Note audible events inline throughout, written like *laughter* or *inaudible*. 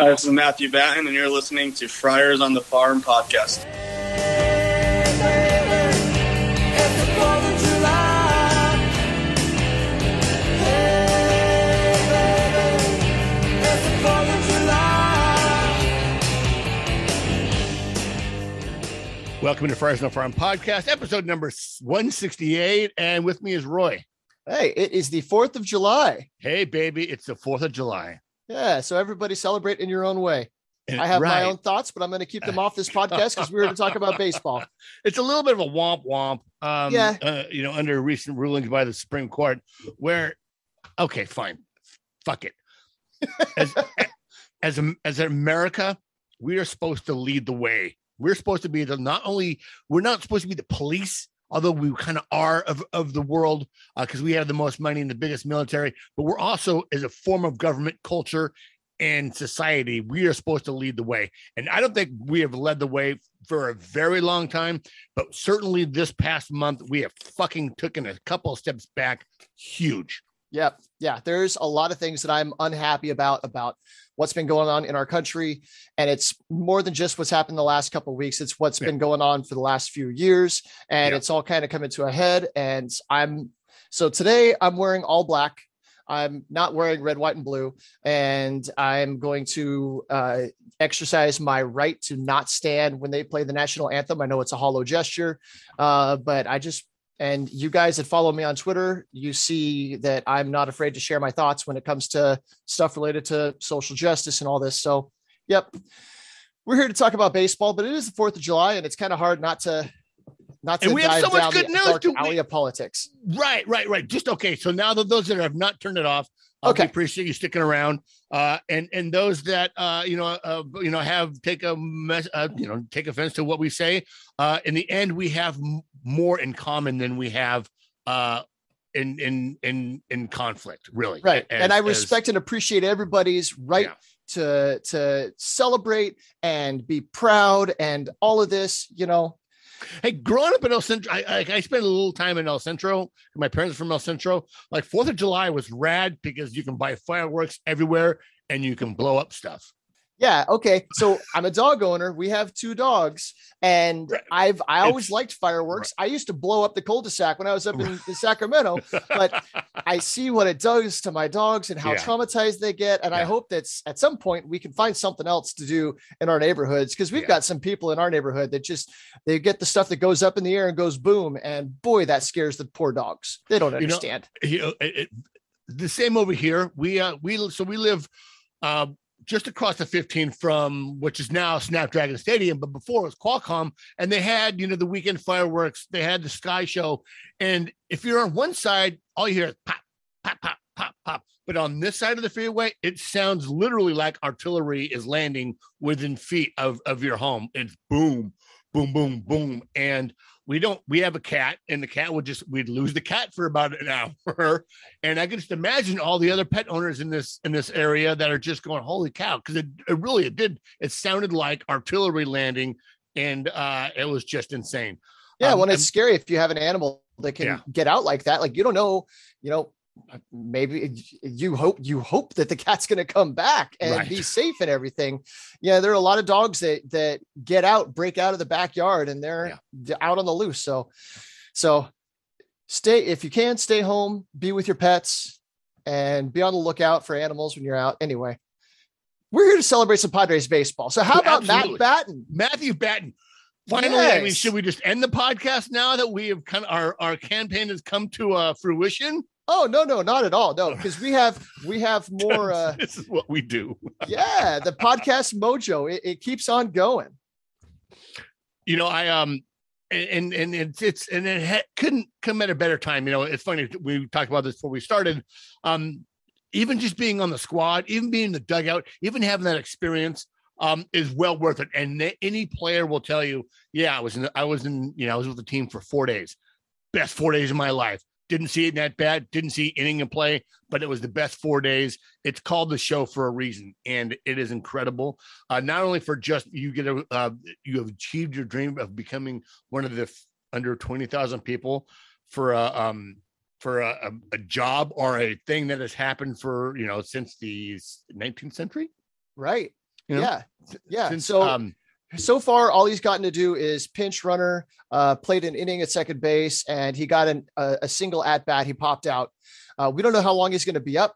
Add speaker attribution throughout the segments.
Speaker 1: Hi, this is Matthew Batten, and you're listening to Friars on the Farm podcast.
Speaker 2: Welcome to Friars on the Farm podcast, episode number 168. And with me is Roy.
Speaker 3: Hey, it is the 4th of July.
Speaker 2: Hey, baby, it's the 4th of July.
Speaker 3: Yeah, so everybody celebrate in your own way. I have
Speaker 2: right.
Speaker 3: my own thoughts, but I'm going to keep them off this *laughs* podcast because we're going to talk about baseball. *laughs*
Speaker 2: It's a little bit of a womp womp. Um,
Speaker 3: Yeah.
Speaker 2: uh, you know, under recent rulings by the Supreme Court, where, okay, fine, fuck it. As, *laughs* as, as America, we are supposed to lead the way. We're supposed to be the not only we're not supposed to be the police, although we kind of are of, of the world uh, because we have the most money and the biggest military, but we're also as a form of government culture and society, we are supposed to lead the way. And I don't think we have led the way for a very long time, but certainly this past month, we have fucking taken a couple steps back. Huge.
Speaker 3: Yeah, yeah. There's a lot of things that I'm unhappy about about what's been going on in our country, and it's more than just what's happened the last couple of weeks. It's what's
Speaker 2: Yeah.
Speaker 3: been going on for the last few years, and
Speaker 2: Yeah.
Speaker 3: it's all kind of coming to a head. And I'm so today I'm wearing all black. I'm not wearing red, white, and blue, and I'm going to uh, exercise my right to not stand when they play the national anthem. I know it's a hollow gesture, uh, but I just and you guys that follow me on Twitter, you see that I'm not afraid to share my thoughts when it comes to stuff related to social justice and all this. So, yep, we're here to talk about baseball, but it is the Fourth of July, and it's kind of hard not to not to
Speaker 2: And we have
Speaker 3: dive
Speaker 2: so much good news,
Speaker 3: dark
Speaker 2: we?
Speaker 3: alley of politics.
Speaker 2: Right, right, right. Just okay. So now that those that have not turned it off, uh,
Speaker 3: Okay.
Speaker 2: we appreciate you sticking around. Uh, and and those that uh, you know, uh, you know, have take a mess, uh, you know, take offense to what we say. Uh, in the end, we have more in common than we have uh, in in in in conflict. Really,
Speaker 3: Right.
Speaker 2: As-
Speaker 3: and I
Speaker 2: as-
Speaker 3: respect and appreciate everybody's right
Speaker 2: Yeah.
Speaker 3: to to celebrate and be proud and all of this, you know.
Speaker 2: Hey, growing up in El Centro, I, I, I spent a little time in El Centro. My parents are from El Centro. Like Fourth of July was rad because you can buy fireworks everywhere and you can blow up stuff.
Speaker 3: Yeah. Okay. *laughs* So I'm a dog owner. We have two dogs, and
Speaker 2: Right.
Speaker 3: I've I always
Speaker 2: It's-
Speaker 3: liked fireworks. I used to blow up the cul-de-sac when I was up in, in *laughs* Sacramento. But *laughs* I see what it does to my dogs and how
Speaker 2: Yeah.
Speaker 3: traumatized they get, and I hope that at some point we can find something else to do in our neighborhoods because we've
Speaker 2: Yeah.
Speaker 3: got some people in our neighborhood that just they get the stuff that goes up in the air and goes boom, and boy, that scares the poor dogs. They don't
Speaker 2: You know,
Speaker 3: understand.
Speaker 2: you know, it, it- the same over here. We uh we so we live uh just across the 15 from which is now Snapdragon Stadium, but before it was Qualcomm, and they had you know the weekend fireworks. They had the sky show, and if you're on one side, all you hear is pop, pop, pop, pop, pop. But on this side of the freeway, it sounds literally like artillery is landing within feet of of your home. It's boom, boom, boom, boom, and we don't we have a cat and the cat would just we'd lose the cat for about an *laughs* hour and i can just imagine all the other pet owners in this in this area that are just going holy cow because it, it really it did it sounded like artillery landing and uh it was just insane
Speaker 3: Yeah,
Speaker 2: Um,
Speaker 3: when
Speaker 2: and-
Speaker 3: it's scary if you have an animal that can
Speaker 2: Yeah.
Speaker 3: get out like that, like you don't know, you know, maybe you hope you hope that the cat's going to come back and
Speaker 2: Right.
Speaker 3: be safe and everything. Yeah, there are a lot of dogs that that get out, break out of the backyard, and they're d- out on the loose. So, so stay if you can stay home, be with your pets, and be on the lookout for animals when you're out. Anyway. We're here to celebrate some Padres baseball. So how about
Speaker 2: absolutely.
Speaker 3: Matt Batten?
Speaker 2: matthew batten finally i mean should we just end the podcast now that we have kind of our our campaign has come to uh fruition
Speaker 3: Oh no, no, not at all. No, *laughs* because we have we have *laughs* more. Uh,
Speaker 2: this is what we do
Speaker 3: yeah, the podcast mojo it, it keeps on going.
Speaker 2: you know i um and and it's it's and it ha- couldn't come at a better time you know it's funny we talked about this before we started um even just being on the squad even being in the dugout even having that experience um is well worth it and th- any player will tell you yeah i was in i was in you know i was with the team for four days best four days of my life didn't see it in that bad. Didn't see inning and play but it was the best four days. It's called the show for a reason and it is incredible. Uh, not only for just you get a uh, you have achieved your dream of becoming one of the f- under 20,000 people for a um for a, a, a job or a thing that has happened for you know since the 19th century?
Speaker 3: Right.
Speaker 2: You know,
Speaker 3: yeah, yeah.
Speaker 2: since,
Speaker 3: so
Speaker 2: um,
Speaker 3: so far, all he's gotten to do is pinch runner, uh, played an inning at second base, and he got an, a, a single at bat. He popped out. Uh, we don't know how long he's going to be up.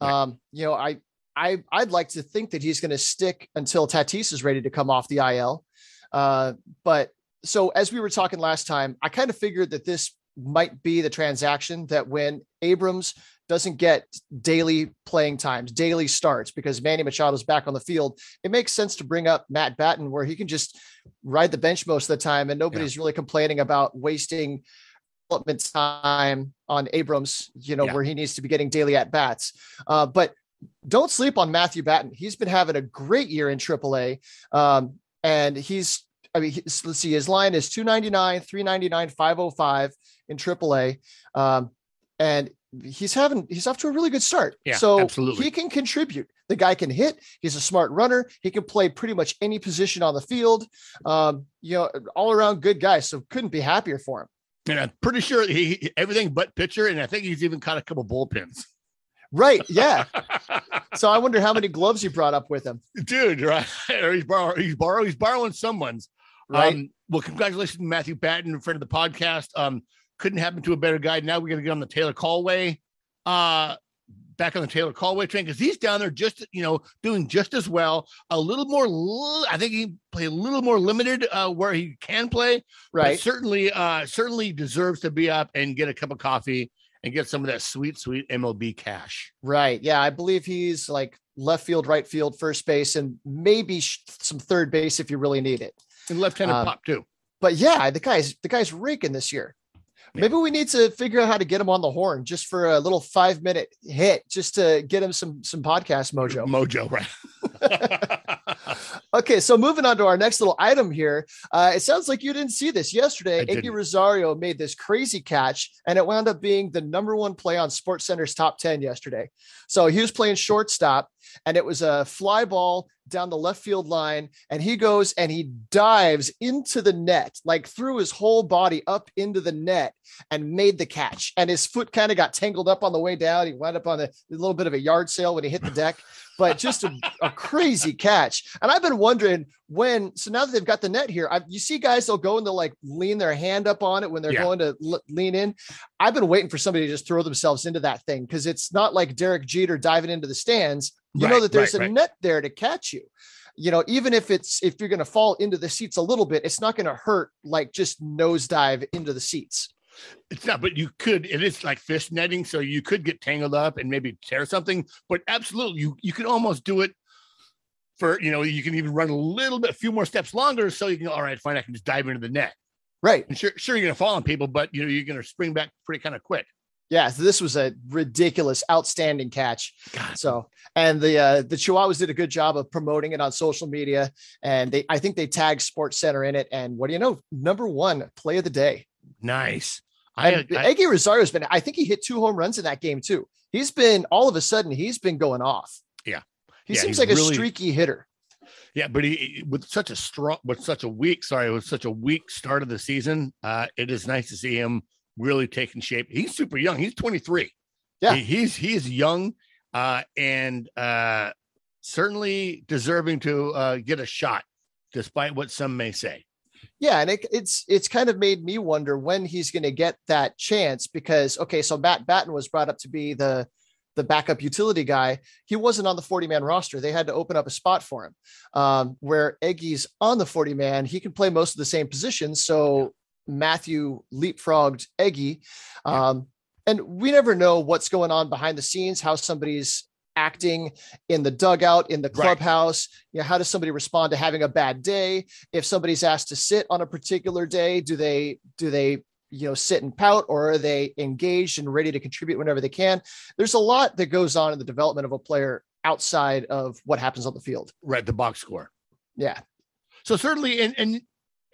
Speaker 3: Um, you know, I, I, I'd like to think that he's going to stick until Tatis is ready to come off the IL. Uh, but so as we were talking last time, I kind of figured that this might be the transaction that when Abrams doesn't get daily playing times, daily starts because Manny Machado's back on the field, it makes sense to bring up Matt Batten where he can just ride the bench most of the time and nobody's really complaining about wasting development time on Abrams, you know,
Speaker 2: Yeah.
Speaker 3: where he needs to be getting daily at bats. Uh, but don't sleep on Matthew Batten. He's been having a great year in AAA. Um, and he's, I mean, let's see, his line is 299, 399, 505 in AAA. Um, and he's having, he's off to a really good start.
Speaker 2: Yeah,
Speaker 3: so
Speaker 2: absolutely.
Speaker 3: he can contribute. The guy can hit. He's a smart runner. He can play pretty much any position on the field. Um, you know, all around good guy. So couldn't be happier for him.
Speaker 2: and I'm pretty sure he, he everything but pitcher, and I think he's even caught a couple bullpens.
Speaker 3: Right. Yeah. *laughs* so I wonder how many gloves he brought up with him.
Speaker 2: Dude, right? *laughs* Or he's borrowing, he's borrowing, he's borrowing someone's.
Speaker 3: Right.
Speaker 2: Um, well, congratulations, to Matthew Batten, friend of the podcast. Um, couldn't happen to a better guy. Now we're gonna get on the Taylor Kohlwey, uh, back on the Taylor Kohlwey train because he's down there just you know doing just as well. A little more, li- I think he play a little more limited uh, where he can play.
Speaker 3: right.
Speaker 2: certainly, uh, certainly deserves to be up and get a cup of coffee and get some of that sweet, sweet MLB cash.
Speaker 3: Right. Yeah. I believe he's like left field, right field, first base, and maybe sh- some third base if you really need it.
Speaker 2: And left-handed
Speaker 3: Um,
Speaker 2: pop too.
Speaker 3: But yeah, the guy's the guy's raking this year.
Speaker 2: Yeah.
Speaker 3: Maybe we need to figure out how to get him on the horn just for a little five minute hit, just to get him some some podcast mojo.
Speaker 2: Mojo, right? *laughs*
Speaker 3: Okay, so moving on to our next little item here. Uh, it sounds like you didn't see this yesterday.
Speaker 2: Eguy.
Speaker 3: Rosario made this crazy catch, and it wound up being the number one play on Sports Center's top 10 yesterday. So he was playing shortstop, and it was a fly ball down the left field line, and he goes and he dives into the net, like threw his whole body up into the net and made the catch. And his foot kind of got tangled up on the way down. He wound up on a, a little bit of a yard sale when he hit the deck *laughs* but just a, a crazy catch. And I've been wondering when, so now that they've got the net here, I, you see guys, they'll go and they'll like lean their hand up on it when they're
Speaker 2: Yeah.
Speaker 3: going to l- lean in. I've been waiting for somebody to just throw themselves into that thing because it's not like Derek Jeter diving into the stands. You know that there's
Speaker 2: right,
Speaker 3: a
Speaker 2: right.
Speaker 3: net there to catch you. You know, even if it's if you're going to fall into the seats a little bit, it's not going to hurt like just nosedive into the seats.
Speaker 2: It's not, but you could. It is like fish netting, so you could get tangled up and maybe tear something. But absolutely, you you can almost do it for you know. You can even run a little bit, a few more steps longer, so you can. All right, fine. I can just dive into the net.
Speaker 3: Right.
Speaker 2: And sure, sure, you're gonna fall on people, but you know you're gonna spring back pretty kind of quick.
Speaker 3: Yeah. So this was a ridiculous, outstanding catch.
Speaker 2: God,
Speaker 3: So, and the uh, the Chihuahuas did a good job of promoting it on social media, and they I think they tagged Sports Center in it. And what do you know? Number one play of the day.
Speaker 2: Nice. I, I
Speaker 3: Eguy Rosario's been. I think he hit two home runs in that game too. He's been all of a sudden he's been going off.
Speaker 2: Yeah.
Speaker 3: he
Speaker 2: Yeah,
Speaker 3: seems like a streaky hitter.
Speaker 2: yeah, but he with such a strong, with such a weak, sorry, with such a weak start of the season, uh, it is nice to see him really taking shape. He's super young. He's 23.
Speaker 3: Yeah.
Speaker 2: He- he's he's young, uh, and uh, certainly deserving to uh, get a shot, despite what some may say.
Speaker 3: Yeah, and it, it's it's kind of made me wonder when he's going to get that chance because okay, so Matt Batten was brought up to be the the backup utility guy. He wasn't on the 40 man roster. They had to open up a spot for him. Um, where Eguy's on the 40 man, he can play most of the same positions. So Matthew leapfrogged Eguy. Um, and we never know what's going on behind the scenes, how somebody's acting in the dugout, in the
Speaker 2: Right.
Speaker 3: clubhouse. You know, how does somebody respond to having a bad day? If somebody's asked to sit on a particular day, do they do they you know sit and pout or are they engaged and ready to contribute whenever they can? There's a lot that goes on in the development of a player outside of what happens on the field.
Speaker 2: Right, the box score.
Speaker 3: Yeah.
Speaker 2: So certainly, and and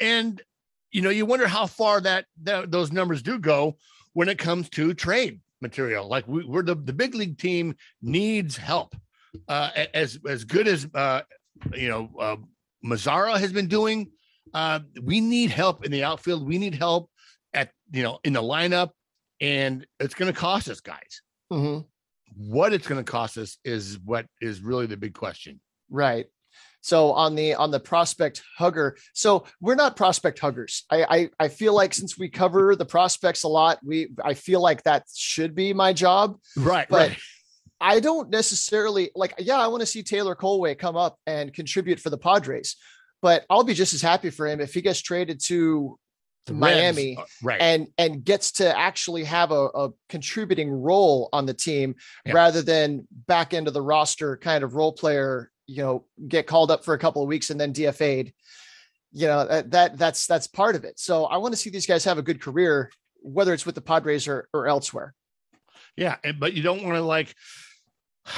Speaker 2: and you know, you wonder how far that, that those numbers do go when it comes to trade material. Like we, we're the the big league team needs help. Uh, as as good as uh, you know, uh, Mazara has been doing. Uh, we need help in the outfield. We need help at you know in the lineup, and it's going to cost us, guys.
Speaker 3: Mhm.
Speaker 2: What it's going to cost us is what is really the big question.
Speaker 3: Right. So on the on the prospect hugger, so we're not prospect huggers. I, I I feel like since we cover the prospects a lot, we I feel like that should be my job.
Speaker 2: Right,
Speaker 3: But
Speaker 2: right.
Speaker 3: I don't necessarily like. Yeah, I want to see Taylor Kohlwey come up and contribute for the Padres, but I'll be just as happy for him if he gets traded to
Speaker 2: The
Speaker 3: Miami
Speaker 2: Reds, uh, right?
Speaker 3: and and gets to actually have a, a contributing role on the team
Speaker 2: Yeah.
Speaker 3: rather than back into the roster kind of role player you know get called up for a couple of weeks and then dfa'd you know that, that that's that's part of it so i want to see these guys have a good career whether it's with the padres or, or elsewhere
Speaker 2: Yeah, but you don't want to like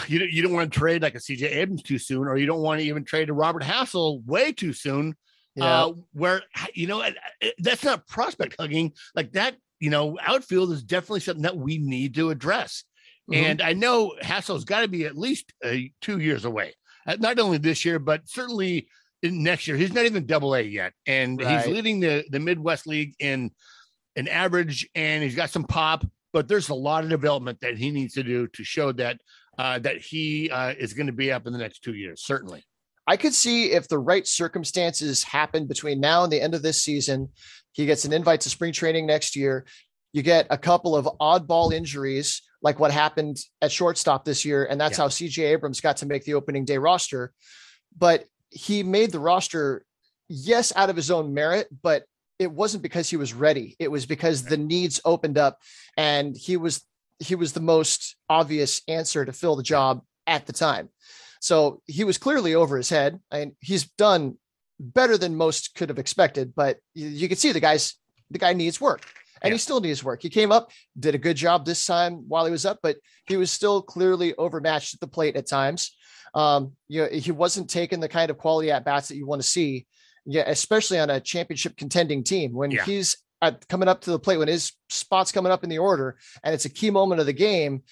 Speaker 2: you don't, you don't want to trade like a CJ Abrams too soon, or you don't want to even trade a Robert Hassell way too soon.
Speaker 3: yeah
Speaker 2: Uh, where you know it- that's not prospect hugging like that. You know, outfield is definitely something that we need to address.
Speaker 3: Mhm.
Speaker 2: And I know Hassell's got to be at least uh, two years away. Uh, Not only this year, but certainly in next year. He's not even double A yet, and
Speaker 3: Right.
Speaker 2: he's leading the the Midwest League in an average, and he's got some pop. But there's a lot of development that he needs to do to show that uh, that he uh, is going to be up in the next two years. Certainly,
Speaker 3: I could see if the right circumstances happen between now and the end of this season, he gets an invite to spring training next year. You get a couple of oddball injuries, like what happened at shortstop this year. And that's
Speaker 2: Yeah.
Speaker 3: how CJ Abrams got to make the opening day roster. But he made the roster, yes, out of his own merit, but it wasn't because he was ready. It was because the needs opened up and he was he was the most obvious answer to fill the job at the time. So he was clearly over his head, and he's done better than most could have expected. But you, you can see the guy's the guy needs work, and
Speaker 2: Yeah.
Speaker 3: he still needs work. He came up, did a good job this time while he was up, but he was still clearly overmatched at the plate at times. Um, you know, he wasn't taking the kind of quality at bats that you want to see. Yeah, especially on a championship contending team when
Speaker 2: Yeah.
Speaker 3: he's at, coming up to the plate when his spot's coming up in the order and it's a key moment of the game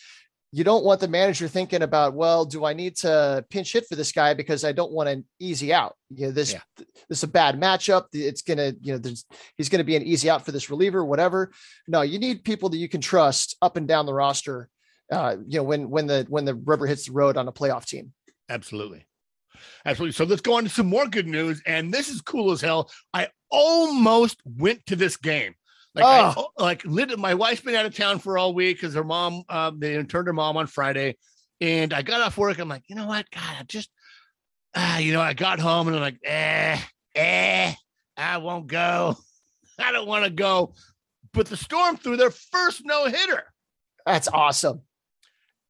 Speaker 3: you don't want the manager thinking about, well, do I need to pinch hit for this guy because I don't want an easy out? You know, this
Speaker 2: Yeah.
Speaker 3: this is a bad matchup. It's gonna, you know, there's he's gonna be an easy out for this reliever, whatever. No, you need people that you can trust up and down the roster. Uh, you know, when when the when the rubber hits the road on a playoff team.
Speaker 2: absolutely, absolutely. So let's go on to some more good news, and this is cool as hell. I almost went to this game. Like, I, like my wife's been out of town for all week because her mom, um, they interned her mom on Friday, and I got off work. I'm like, you know what, God, I just, ah, you know, I got home and I'm like, eh, eh, I won't go. *laughs* I don't want to go. But the Storm threw their first no hitter,
Speaker 3: That's awesome.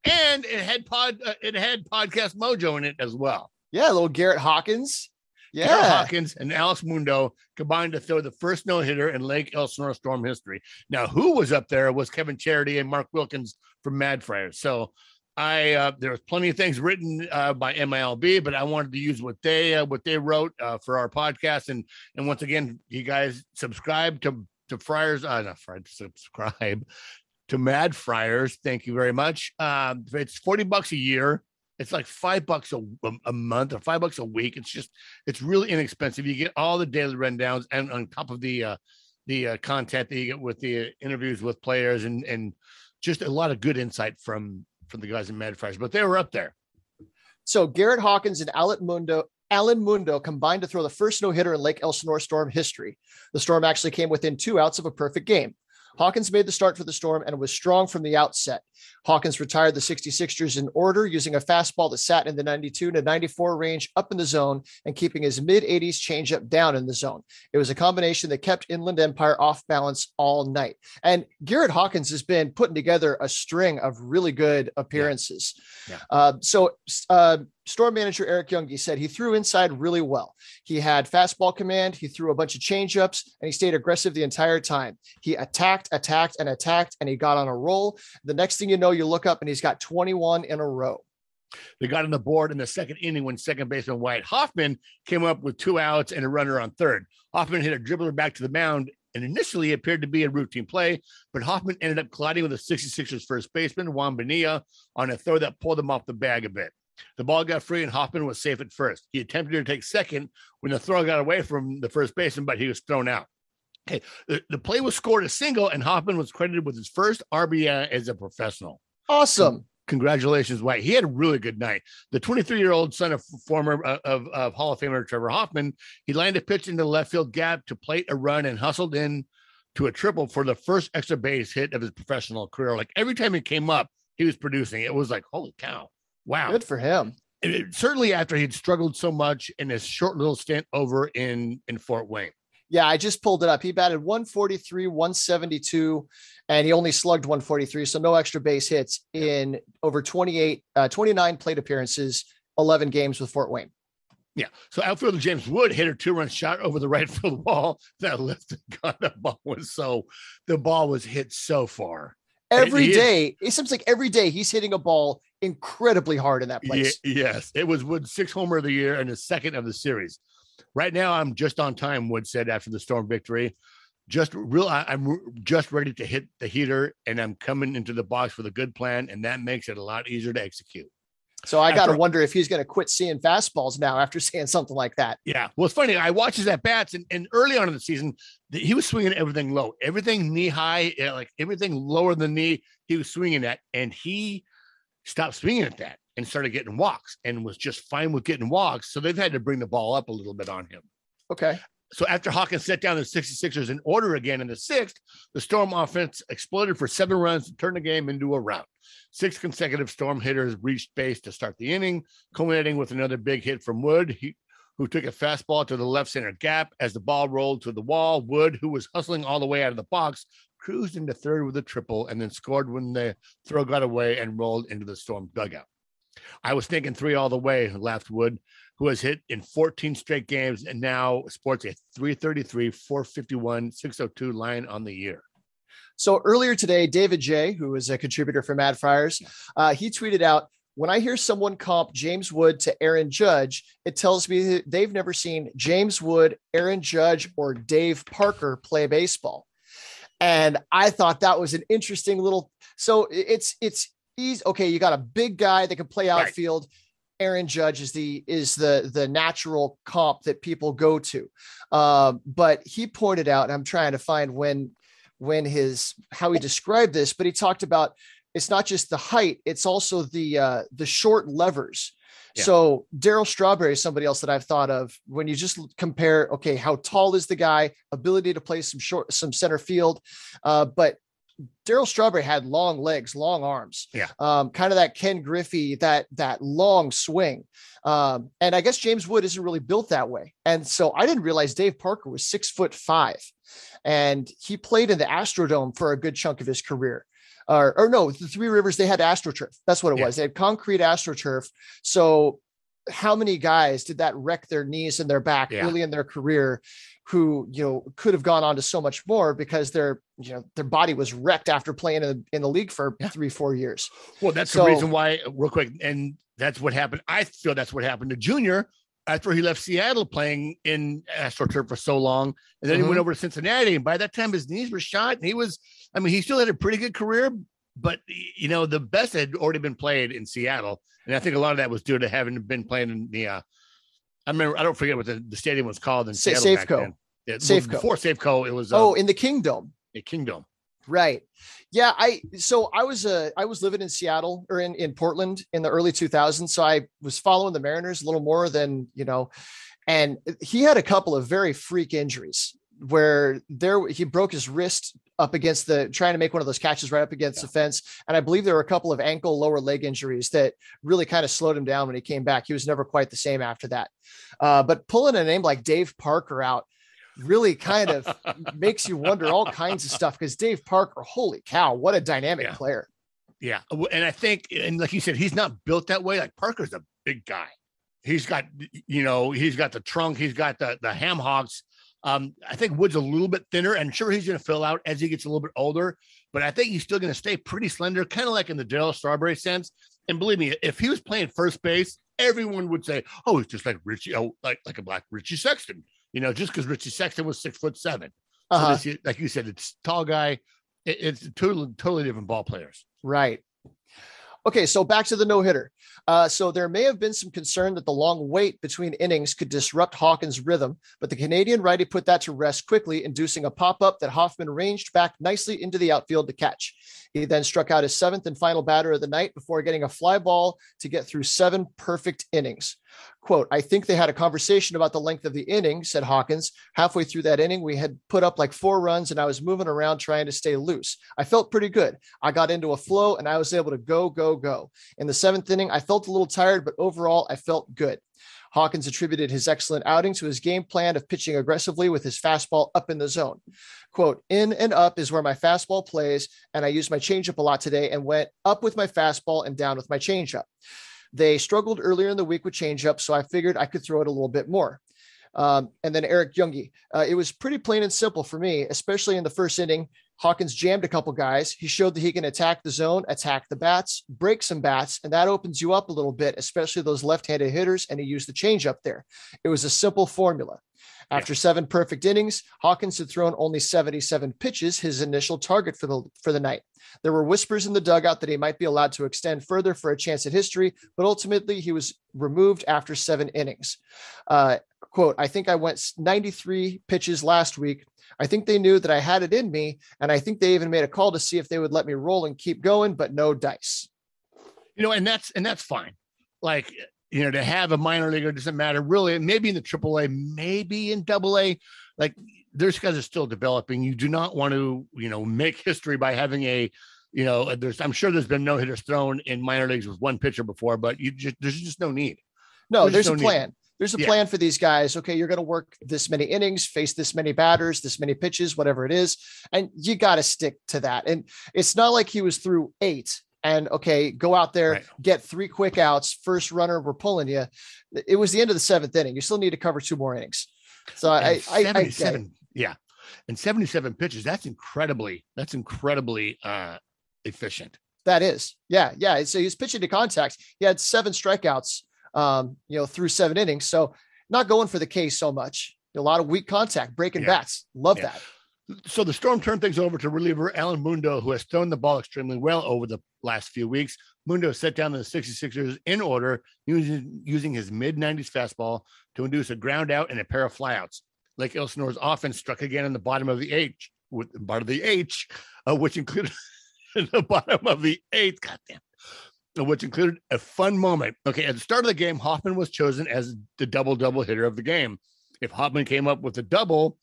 Speaker 2: and it had pod, uh, it had podcast mojo in it as well.
Speaker 3: Yeah, little Garrett Hawkins. Yeah.
Speaker 2: Garrett Hawkins and Alex Mundo combined to throw the first no hitter in Lake Elsinore Storm history. Now, who was up there was Kevin Charity and Mark Wilkins from Mad Friars. So, I uh, there was plenty of things written uh, by MILB, but I wanted to use what they uh, what they wrote uh, for our podcast. And and once again, you guys subscribe to to Friars, uh, not Friars, subscribe to Mad Friars. Thank you very much. Um, it's forty bucks a year. It's like five bucks a, a month or five bucks a week. It's just it's really inexpensive. You get all the daily rundowns and on top of the uh, the uh, content that you get with the interviews with players and and just a lot of good insight from from the guys in Mad Friars. But they were up there.
Speaker 3: So Garrett Hawkins and Alan Mundo, Alan Mundo combined to throw the first no hitter in Lake Elsinore Storm history. The Storm actually came within two outs of a perfect game. Hawkins made the start for the Storm and was strong from the outset. Hawkins retired the 66ers in order using a fastball that sat in the 92 to 94 range up in the zone and keeping his mid 80s changeup down in the zone. It was a combination that kept Inland Empire off balance all night. And Garrett Hawkins has been putting together a string of really good appearances.
Speaker 2: Yeah.
Speaker 3: Uh, so, uh, Storm manager Eric Junge said he threw inside really well. He had fastball command, he threw a bunch of changeups, and he stayed aggressive the entire time. He attacked, attacked, and attacked, and he got on a roll. The next thing you know, you look up and he's got 21 in a row.
Speaker 2: They got on the board in the second inning when second baseman Wyatt Hoffman came up with two outs and a runner on third. Hoffman hit a dribbler back to the mound and initially appeared to be a routine play, but Hoffman ended up colliding with the 66ers first baseman Juan Bonilla on a throw that pulled him off the bag a bit. The ball got free and Hoffman was safe at first. He attempted to take second when the throw got away from the first baseman, but he was thrown out. Okay, the, the play was scored a single, and Hoffman was credited with his first RBI as a professional.
Speaker 3: Awesome.
Speaker 2: congratulations, Wyatt. He had a really good night. The 23 year old son of former uh, of, of Hall of Famer Trevor Hoffman, he landed a pitch into the left field gap to plate a run and hustled in to a triple for the first extra base hit of his professional career. Like every time he came up, he was producing. It was like, holy cow. Wow.
Speaker 3: Good for him.
Speaker 2: It, certainly after he'd struggled so much in his short little stint over in in Fort Wayne.
Speaker 3: Yeah, I just pulled it up. He batted 143, 172, and he only slugged 143. So no extra base hits in over 28, uh, 29 plate appearances, 11 games with Fort Wayne.
Speaker 2: Yeah. So outfielder James Wood hit a two run shot over the *laughs* right field wall that lifted got the ball was so the ball was hit so far.
Speaker 3: Every day, it seems like every day he's hitting a ball incredibly hard in that place.
Speaker 2: yes. It was Wood's sixth homer of the year and the second of the series. Right now, I'm just on time, Wood said after the storm victory. Just real, I, I'm just ready to hit the heater and I'm coming into the box with a good plan, and that makes it a lot easier to execute.
Speaker 3: So I got to wonder if he's going to quit seeing fastballs now after *laughs* saying something like that.
Speaker 2: Yeah. Well, it's funny. I watched his at bats, and, and early on in the season, the, he was swinging everything low, everything knee high, eh, like everything lower than knee. He was swinging at, and he stopped swinging at that and started getting walks and was just fine with getting walks. So they've had to bring the ball up a little bit on him.
Speaker 3: Okay.
Speaker 2: So after Hawkins set down the 66ers in order again in the sixth, the Storm offense exploded for seven runs to turn the game into a rout. Six consecutive Storm hitters reached base to start the inning, culminating with another big hit from Wood, he, who took a fastball to the left center gap. As the ball rolled to the wall, Wood, who was hustling all the way out of the box, cruised into third with a triple and then scored when the throw got away and rolled into the Storm dugout. I was thinking three all the way, laughed Wood, who has hit in 14 straight games and now sports a 333, 451, 602 line on the year.
Speaker 3: So earlier today, David J., who is a contributor for Mad Friars, uh, he tweeted out, when I hear someone comp James Wood to Aaron Judge, it tells me that they've never seen James Wood, Aaron Judge, or Dave Parker play baseball. And I thought that was an interesting little. So it's it's easy. Okay, you got a big guy that can play outfield. Right. Aaron Judge is the is the the natural comp that people go to, um, but he pointed out, and I'm trying to find when when his how he described this, but he talked about it's not just the height, it's also the uh, the short levers. Yeah. So Darryl Strawberry is somebody else that I've thought of when you just compare, okay, how tall is the guy, ability to play some short, some center field, uh, but Darryl Strawberry had long legs, long arms.
Speaker 2: Yeah.
Speaker 3: Um, kind of that Ken Griffey, that that long swing. Um, and I guess James Wood isn't really built that way. And so I didn't realize Dave Parker was six foot five. And he played in the Astrodome for a good chunk of his career. Or, or no, the Three Rivers, they had AstroTurf. That's what it yeah. was. They had concrete AstroTurf. So how many guys did that wreck their knees and their back yeah. early in their career who you know could have gone on to so much more because their you know their body was wrecked after playing in the, in the league for yeah. three four years
Speaker 2: well that's so, the reason why real quick and that's what happened i feel that's what happened to junior after he left seattle playing in astroturf for so long and then mm-hmm. he went mm-hmm. over to cincinnati and by that time his knees were shot and he was i mean he still had a pretty good career but you know the best had already been played in seattle and i think a lot of that was due to having been playing in the uh, I remember. I don't forget what the, the stadium was called in Sa- Seattle Safeco. Yeah, Safeco. Before Safeco, it was.
Speaker 3: Um, oh, in the Kingdome.
Speaker 2: The Kingdome.
Speaker 3: Right. Yeah. I so I was uh I was living in Seattle or in in Portland in the early 2000s. So I was following the Mariners a little more than you know, and he had a couple of very freak injuries where there he broke his wrist up against the trying to make one of those catches right up against yeah. the fence. And I believe there were a couple of ankle lower leg injuries that really kind of slowed him down when he came back. He was never quite the same after that. Uh, but pulling a name like Dave Parker out really kind of makes you wonder all kinds of stuff because Dave Parker, holy cow, what a dynamic
Speaker 2: yeah.
Speaker 3: player.
Speaker 2: Yeah. And I think, and like you said, he's not built that way. Like Parker's a big guy. He's got, you know, he's got the trunk, he's got the the ham hocks. Um, I think Wood's a little bit thinner, and sure he's going to fill out as he gets a little bit older, but I think he's still going to stay pretty slender, kind of like in the Darryl Strawberry sense. And believe me, if he was playing first base, everyone would say, "Oh, he's just like Richie, oh, like like a black Richie Sexson." You know, just because Richie Sexson was six foot 7 uh-huh. So this, like you said, it's tall guy. It, it's totally totally different ball players.
Speaker 3: Right. Okay, so back to the no hitter. Uh, so there may have been some concern that the long wait between innings could disrupt Hawkins' rhythm, but the Canadian righty put that to rest quickly, inducing a pop up that Hoffman ranged back nicely into the outfield to catch. He then struck out his seventh and final batter of the night before getting a fly ball to get through seven perfect innings. Quote, I think they had a conversation about the length of the inning, said Hawkins. Halfway through that inning, we had put up like four runs and I was moving around trying to stay loose. I felt pretty good. I got into a flow and I was able to go, go, go. In the seventh inning, I felt a little tired, but overall, I felt good. Hawkins attributed his excellent outing to his game plan of pitching aggressively with his fastball up in the zone. Quote, in and up is where my fastball plays, and I used my changeup a lot today and went up with my fastball and down with my changeup. They struggled earlier in the week with changeup, so I figured I could throw it a little bit more. Um, and then Eric Junge. Uh, it was pretty plain and simple for me, especially in the first inning. Hawkins jammed a couple guys. He showed that he can attack the zone, attack the bats, break some bats, and that opens you up a little bit, especially those left-handed hitters. And he used the changeup there. It was a simple formula. After yeah. seven perfect innings, Hawkins had thrown only 77 pitches, his initial target for the for the night. There were whispers in the dugout that he might be allowed to extend further for a chance at history, but ultimately he was removed after seven innings. Uh, quote, I think I went 93 pitches last week. I think they knew that I had it in me, and I think they even made a call to see if they would let me roll and keep going, but no dice.
Speaker 2: You know, and that's and that's fine. Like you know, to have a minor leaguer doesn't matter really. Maybe in the AAA, maybe in Double A, like those guys are still developing. You do not want to, you know, make history by having a, you know, uh, there's I'm sure there's been no hitters thrown in minor leagues with one pitcher before, but you just there's just no need.
Speaker 3: No, there's, there's no a plan. Need. There's a yeah. plan for these guys. Okay, you're going to work this many innings, face this many batters, this many pitches, whatever it is, and you got to stick to that. And it's not like he was through eight and okay, go out there, right. get three quick outs, first runner, we're pulling you. It was the end of the seventh inning. You still need to cover two more innings. So I, I, 77, I,
Speaker 2: yeah, and 77 pitches. That's incredibly, that's incredibly uh, efficient.
Speaker 3: That is, yeah, yeah. So he's pitching to contact. He had seven strikeouts, um, you know, through seven innings. So not going for the K so much. A lot of weak contact, breaking yeah. bats. Love yeah. that.
Speaker 2: So the Storm turned things over to reliever Alan Mundo, who has thrown the ball extremely well over the last few weeks. Mundo set down the 66ers in order, using, using his mid 90s fastball to induce a ground out and a pair of flyouts. Lake Elsinore's offense struck again in the bottom of the H, with the bottom of the H, uh, which included *laughs* the bottom of the eighth. Goddamn. Which included a fun moment. Okay, at the start of the game, Hoffman was chosen as the double double hitter of the game. If Hoffman came up with a double,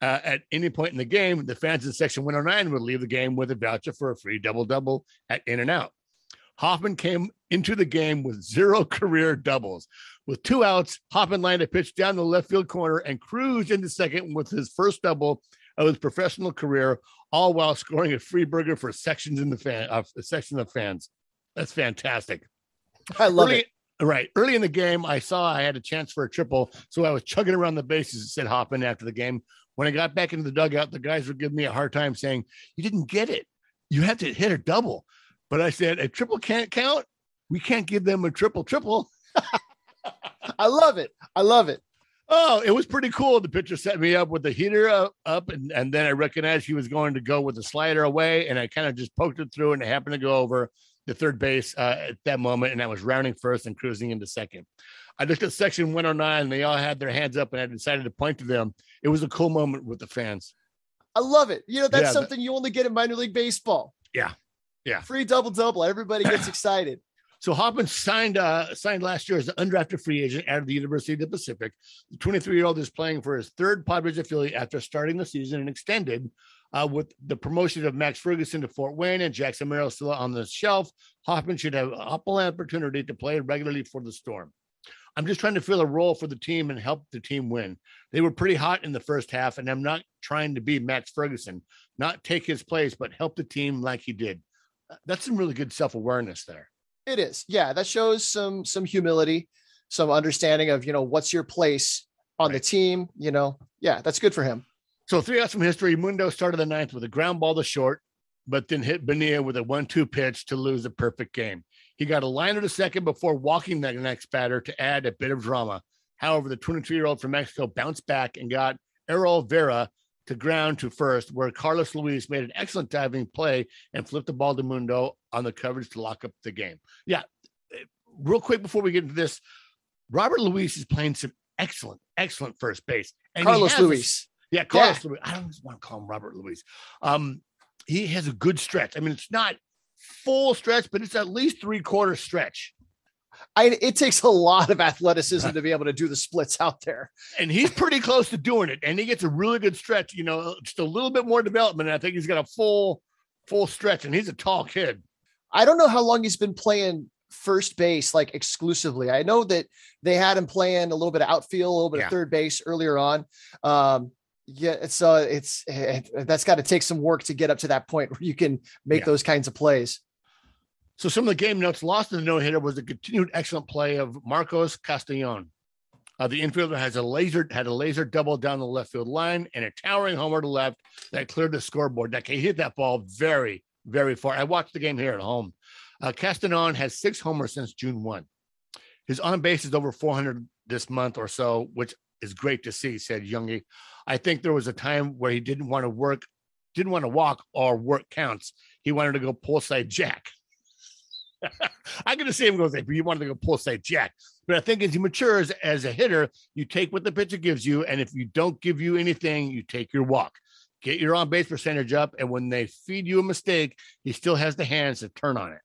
Speaker 2: uh, at any point in the game, the fans in section 109 would leave the game with a voucher for a free double double at In and Out. Hoffman came into the game with zero *laughs* career doubles. With two outs, Hoffman lined a pitch down the left field corner and cruised into second with his first double of his professional career, all while scoring a free burger for sections in the fan uh, section of fans. That's fantastic.
Speaker 3: I love early, it.
Speaker 2: Right. Early in the game, I saw I had a chance for a triple. So I was chugging around the bases, and said Hoffman after the game. When I got back into the dugout, the guys were giving me a hard time saying, You didn't get it. You have to hit a double. But I said, A triple can't count. We can't give them a triple triple. *laughs*
Speaker 3: I love it. I love it.
Speaker 2: Oh, it was pretty cool. The pitcher set me up with the heater up, up and, and then I recognized he was going to go with the slider away, and I kind of just poked it through, and it happened to go over the third base uh, at that moment, and I was rounding first and cruising into second. I looked at section 109, and they all had their hands up, and I decided to point to them it was a cool moment with the fans.
Speaker 3: I love it. You know, that's yeah, something you only get in minor league baseball.
Speaker 2: Yeah. Yeah.
Speaker 3: Free double double. Everybody gets *laughs* excited.
Speaker 2: So Hoffman signed uh, signed last year as an undrafted free agent out of the University of the Pacific. The 23 year old is playing for his third Padres affiliate after starting the season and extended uh, with the promotion of Max Ferguson to Fort Wayne and Jackson Merrill still on the shelf. Hoffman should have ample opportunity to play regularly for the Storm. I'm just trying to fill a role for the team and help the team win. They were pretty hot in the first half, and I'm not trying to be Max Ferguson, not take his place, but help the team like he did. Uh, that's some really good self awareness there.
Speaker 3: It is, yeah. That shows some some humility, some understanding of you know what's your place on right. the team. You know, yeah, that's good for him.
Speaker 2: So three outs from history. Mundo started the ninth with a ground ball to short, but then hit Bonilla with a one-two pitch to lose a perfect game. He got a liner to second before walking the next batter to add a bit of drama. However, the 22 year old from Mexico bounced back and got Errol Vera to ground to first, where Carlos Luis made an excellent diving play and flipped the ball to Mundo on the coverage to lock up the game. Yeah, real quick before we get into this, Robert Luis is playing some excellent, excellent first base.
Speaker 3: And Carlos Luis.
Speaker 2: Yeah, Carlos yeah. Luis. I don't want to call him Robert Luis. Um, he has a good stretch. I mean, it's not full stretch, but it's at least three quarter stretch.
Speaker 3: I, it takes a lot of athleticism *laughs* to be able to do the splits out there.
Speaker 2: And he's pretty close to doing it. And he gets a really good stretch, you know, just a little bit more development. I think he's got a full, full stretch, and he's a tall kid.
Speaker 3: I don't know how long he's been playing first base like exclusively. I know that they had him playing a little bit of outfield, a little bit yeah. of third base earlier on. Um, yeah, it's uh, it's it, that's got to take some work to get up to that point where you can make yeah. those kinds of plays.
Speaker 2: So some of the game notes lost in the no hitter was the continued excellent play of Marcos Castañon. Uh, the infielder has a laser had a laser double down the left field line and a towering homer to left that cleared the scoreboard. That he hit that ball very very far. I watched the game here at home. Uh, Castellon has six homers since June one. His on base is over 400 this month or so, which is great to see," said Junge. I think there was a time where he didn't want to work, didn't want to walk or work counts. He wanted to go pull side jack. *laughs* I'm going to say him goes, but you wanted to go pull side jack. But I think as he matures as a hitter, you take what the pitcher gives you, and if you don't give you anything, you take your walk. Get your on base percentage up, and when they feed you a mistake, he still has the hands to turn on it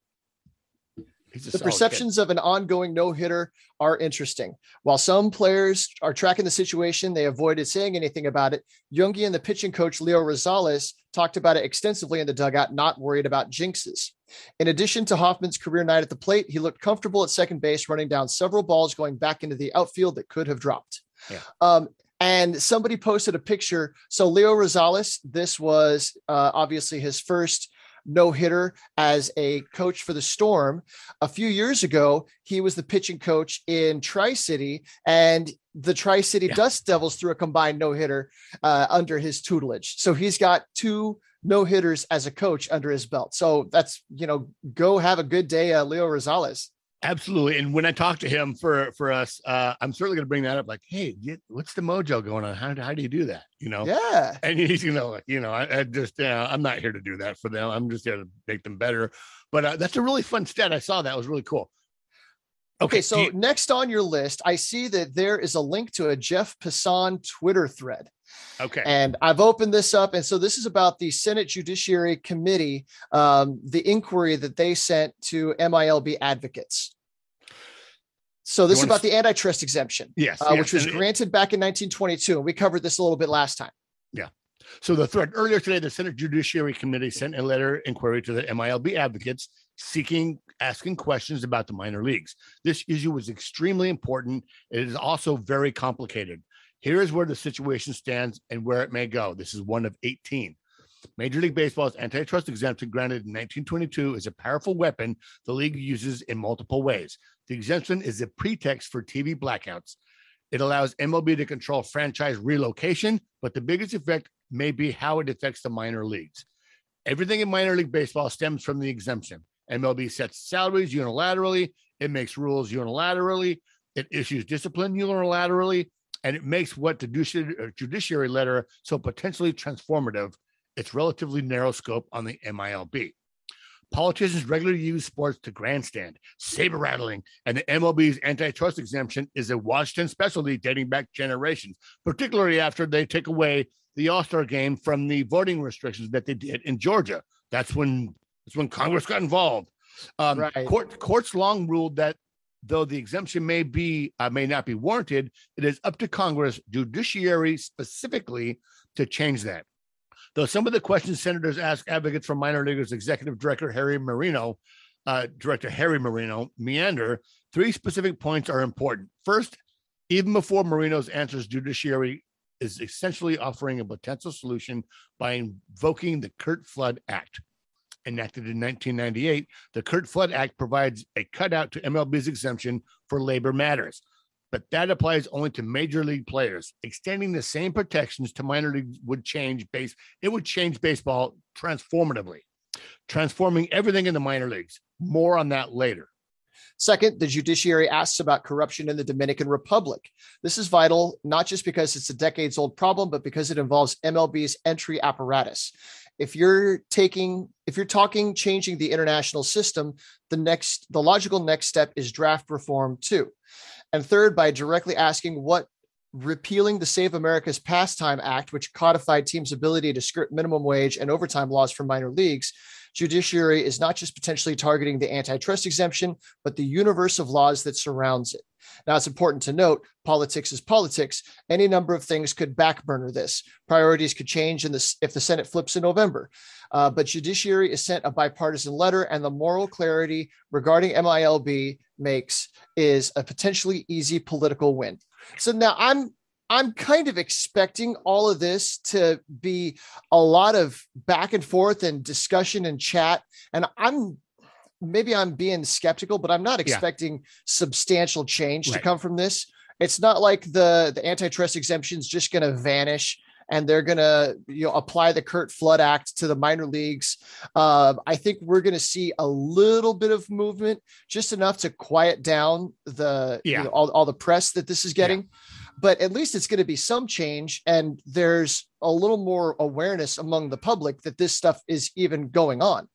Speaker 3: the perceptions kid. of an ongoing no hitter are interesting. While some players are tracking the situation, they avoided saying anything about it. Junge and the pitching coach Leo Rosales talked about it extensively in the dugout, not worried about jinxes. In addition to Hoffman's career night at the plate, he looked comfortable at second base, running down several balls going back into the outfield that could have dropped. Yeah. Um, and somebody posted a picture. So Leo Rosales, this was uh, obviously his first no hitter as a coach for the Storm. A few years ago, he was the pitching coach in Tri City, and the Tri City yeah. Dust Devils threw a combined no hitter uh, under his tutelage. So he's got two no hitters as a coach under his belt. So that's, you know, go have a good day, uh, Leo Rosales.
Speaker 2: Absolutely. And when I talk to him for for us, uh, I'm certainly going to bring that up. Like, hey, what's the mojo going on? How, how do you do that? You know?
Speaker 3: Yeah.
Speaker 2: And he's you know, like, you know, I, I just uh, I'm not here to do that for them. I'm just here to make them better. But uh, that's a really fun stat. I saw that it was really cool.
Speaker 3: Okay, okay so you- next on your list, I see that there is a link to a Jeff Passan Twitter thread.
Speaker 2: Okay.
Speaker 3: And I've opened this up. And so this is about the Senate Judiciary Committee, um, the inquiry that they sent to MILB advocates. So this is about to... the antitrust exemption,
Speaker 2: yes,
Speaker 3: uh, yes. which was and granted it... back in 1922. And we covered this a little bit last time.
Speaker 2: Yeah. So the thread earlier today, the Senate Judiciary Committee sent a letter inquiry to the MILB advocates seeking asking questions about the minor leagues. This issue was extremely important. It is also very complicated. Here is where the situation stands and where it may go. This is one of 18. Major League Baseball's antitrust exemption granted in 1922 is a powerful weapon the league uses in multiple ways. The exemption is a pretext for TV blackouts. It allows MLB to control franchise relocation, but the biggest effect may be how it affects the minor leagues. Everything in minor league baseball stems from the exemption. MLB sets salaries unilaterally, it makes rules unilaterally, it issues discipline unilaterally, and it makes what the uh, judiciary letter so potentially transformative. It's relatively narrow scope on the MILB. Politicians regularly use sports to grandstand, saber rattling, and the MLB's antitrust exemption is a Washington specialty dating back generations, particularly after they take away the All Star game from the voting restrictions that they did in Georgia. That's when that's when Congress got involved. Um, right. court, courts long ruled that though the exemption may be uh, may not be warranted, it is up to Congress, judiciary specifically, to change that. Though some of the questions senators ask advocates for minor leaguers, executive director Harry Marino, uh, director Harry Marino, meander, three specific points are important. First, even before Marino's answers, judiciary is essentially offering a potential solution by invoking the Curt Flood Act enacted in 1998, the Curt Flood Act provides a cutout to MLB's exemption for labor matters, but that applies only to major league players. Extending the same protections to minor leagues would change base. It would change baseball transformatively, transforming everything in the minor leagues. More on that later.
Speaker 3: Second, the judiciary asks about corruption in the Dominican Republic. This is vital, not just because it's a decades old problem, but because it involves MLB's entry apparatus. If you're taking, if you're talking changing the international system, the next, the logical next step is draft reform too. And third, by directly asking what repealing the Save America's Pastime Act, which codified teams' ability to skirt minimum wage and overtime laws for minor leagues, judiciary is not just potentially targeting the antitrust exemption, but the universe of laws that surrounds it. Now, it's important to note politics is politics. Any number of things could backburner this. Priorities could change in this if the Senate flips in November. Uh, but judiciary is sent a bipartisan letter, and the moral clarity regarding MILB makes is a potentially easy political win. So now I'm I'm kind of expecting all of this to be a lot of back and forth and discussion and chat. And I'm maybe I'm being skeptical, but I'm not expecting yeah. substantial change right. to come from this. It's not like the the antitrust exemption is just going to vanish and they're going to you know apply the Curt Flood Act to the minor leagues. Uh, I think we're going to see a little bit of movement, just enough to quiet down the yeah. you know, all, all the press that this is getting. Yeah but at least it's going to be some change and there's a little more awareness among the public that this stuff is even going on.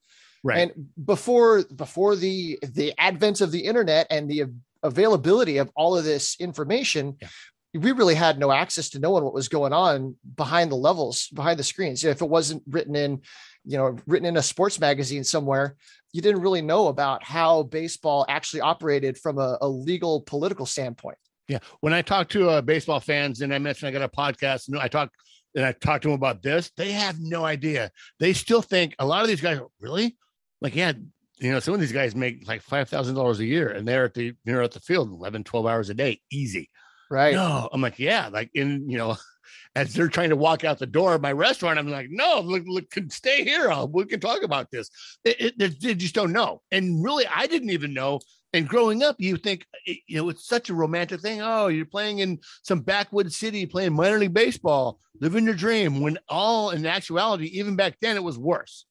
Speaker 3: Right. And before before the the advent of the internet and the availability of all of this information yeah. we really had no access to knowing what was going on behind the levels behind the screens. If it wasn't written in you know written in a sports magazine somewhere you didn't really know about how baseball actually operated from a, a legal political standpoint
Speaker 2: yeah. When I talk to uh, baseball fans and I mentioned I got a podcast and I talk and I talk to them about this, they have no idea. They still think a lot of these guys really like, yeah, you know, some of these guys make like $5,000 a year and they're at the, they're at the field 11, 12 hours a day, easy.
Speaker 3: Right.
Speaker 2: No, I'm like, yeah, like in, you know, *laughs* as they're trying to walk out the door of my restaurant, I'm like, no, look, look, stay here. I'll, we can talk about this. It, it, they just don't know. And really, I didn't even know and growing up, you think, eh, you know, it's such a romantic thing. Oh, you're playing in some backwoods city, playing minor league baseball, living your dream. When all in actuality, even back then, it was worse.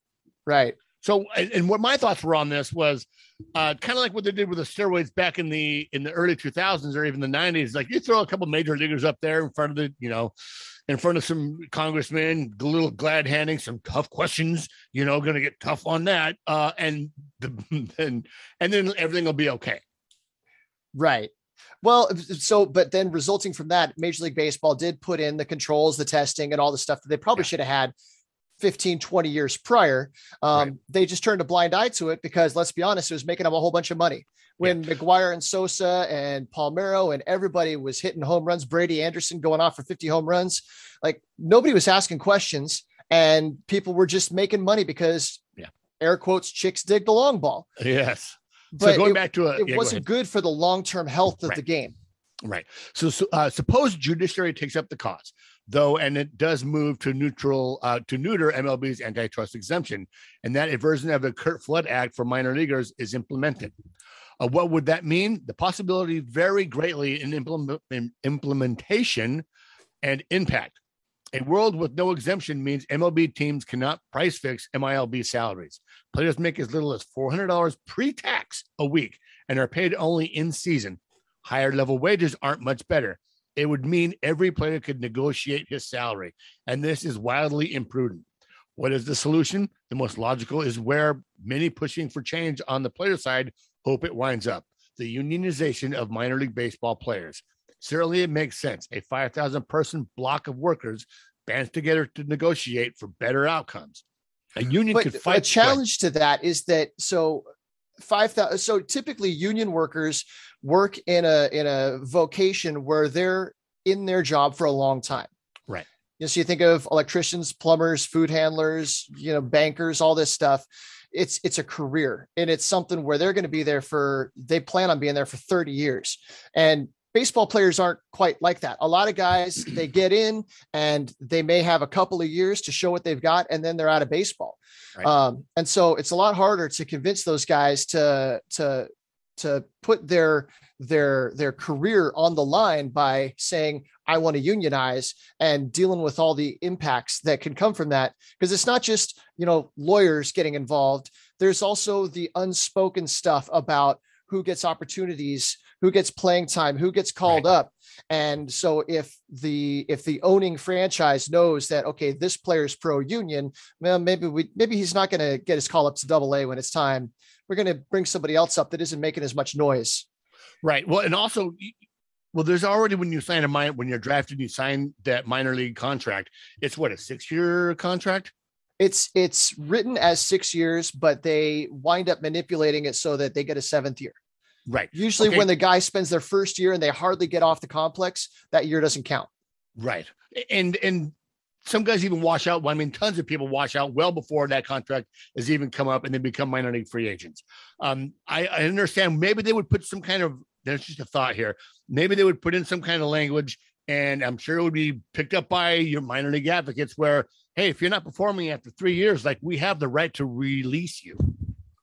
Speaker 3: Right.
Speaker 2: So, and what my thoughts were on this was uh, kind of like what they did with the steroids back in the in the early 2000s or even the 90s. Like you throw a couple major leaguers up there in front of the, you know, in front of some congressmen, a little glad handing some tough questions, you know, going to get tough on that. Uh, and the, *laughs* and, and then everything will be okay.
Speaker 3: Right. Well, so, but then resulting from that, Major League Baseball did put in the controls, the testing, and all the stuff that they probably yeah. should have had 15, 20 years prior. Um, right. They just turned a blind eye to it because let's be honest, it was making them a whole bunch of money. When yeah. McGwire and Sosa and Palmeiro and everybody was hitting home runs, Brady Anderson going off for 50 home runs, like nobody was asking questions and people were just making money because
Speaker 2: yeah.
Speaker 3: air quotes chicks dig the long ball.
Speaker 2: Yes.
Speaker 3: But so going it, back to it, it yeah, wasn't go good for the long-term health of
Speaker 2: right.
Speaker 3: the game.
Speaker 2: Right. So, so uh, suppose judiciary takes up the cause though, and it does move to neutral uh, to neuter MLB's antitrust exemption, and that a version of the Curt Flood Act for minor leaguers is implemented. Uh, what would that mean? The possibility vary greatly in, implement, in implementation and impact. A world with no exemption means MLB teams cannot price fix MILB salaries. Players make as little as $400 pre tax a week and are paid only in season. Higher level wages aren't much better it would mean every player could negotiate his salary. And this is wildly imprudent. What is the solution? The most logical is where many pushing for change on the player side hope it winds up the unionization of minor league baseball players. Certainly, it makes sense. A 5,000 person block of workers bands together to negotiate for better outcomes. A mm-hmm. union but could fight.
Speaker 3: A challenge to that is that so five thousand. So typically, union workers work in a in a vocation where they're in their job for a long time.
Speaker 2: Right.
Speaker 3: You know, so you think of electricians, plumbers, food handlers, you know, bankers, all this stuff. It's it's a career and it's something where they're going to be there for they plan on being there for 30 years. And baseball players aren't quite like that. A lot of guys *clears throat* they get in and they may have a couple of years to show what they've got and then they're out of baseball. Right. Um, and so it's a lot harder to convince those guys to to to put their their their career on the line by saying I want to unionize and dealing with all the impacts that can come from that because it's not just you know lawyers getting involved there's also the unspoken stuff about who gets opportunities, who gets playing time, who gets called
Speaker 2: Right.
Speaker 3: up. And so if the if the owning franchise knows that okay, this player's pro union, well, maybe we maybe he's not going to get his call up to double A when it's time. We're going to bring somebody else up that isn't making as much noise.
Speaker 2: Right. Well, and also, well, there's already when you sign a minor when you're drafted, you sign that minor league contract. It's what a six year contract.
Speaker 3: It's it's written as six years, but they wind up manipulating it so that they get a seventh year.
Speaker 2: Right.
Speaker 3: Usually,
Speaker 2: Okay.
Speaker 3: when the guy spends their first year and they hardly get off the complex, that year doesn't count.
Speaker 2: Right. And and some guys even wash out. Well, I mean, tons of people wash out well before that contract has even come up and they become minor league free agents. Um, I, I understand maybe they would put some kind of there's just a thought here. Maybe they would put in some kind of language, and I'm sure it would be picked up by your minor league advocates where, hey, if you're not performing after three years, like we have the right to release you.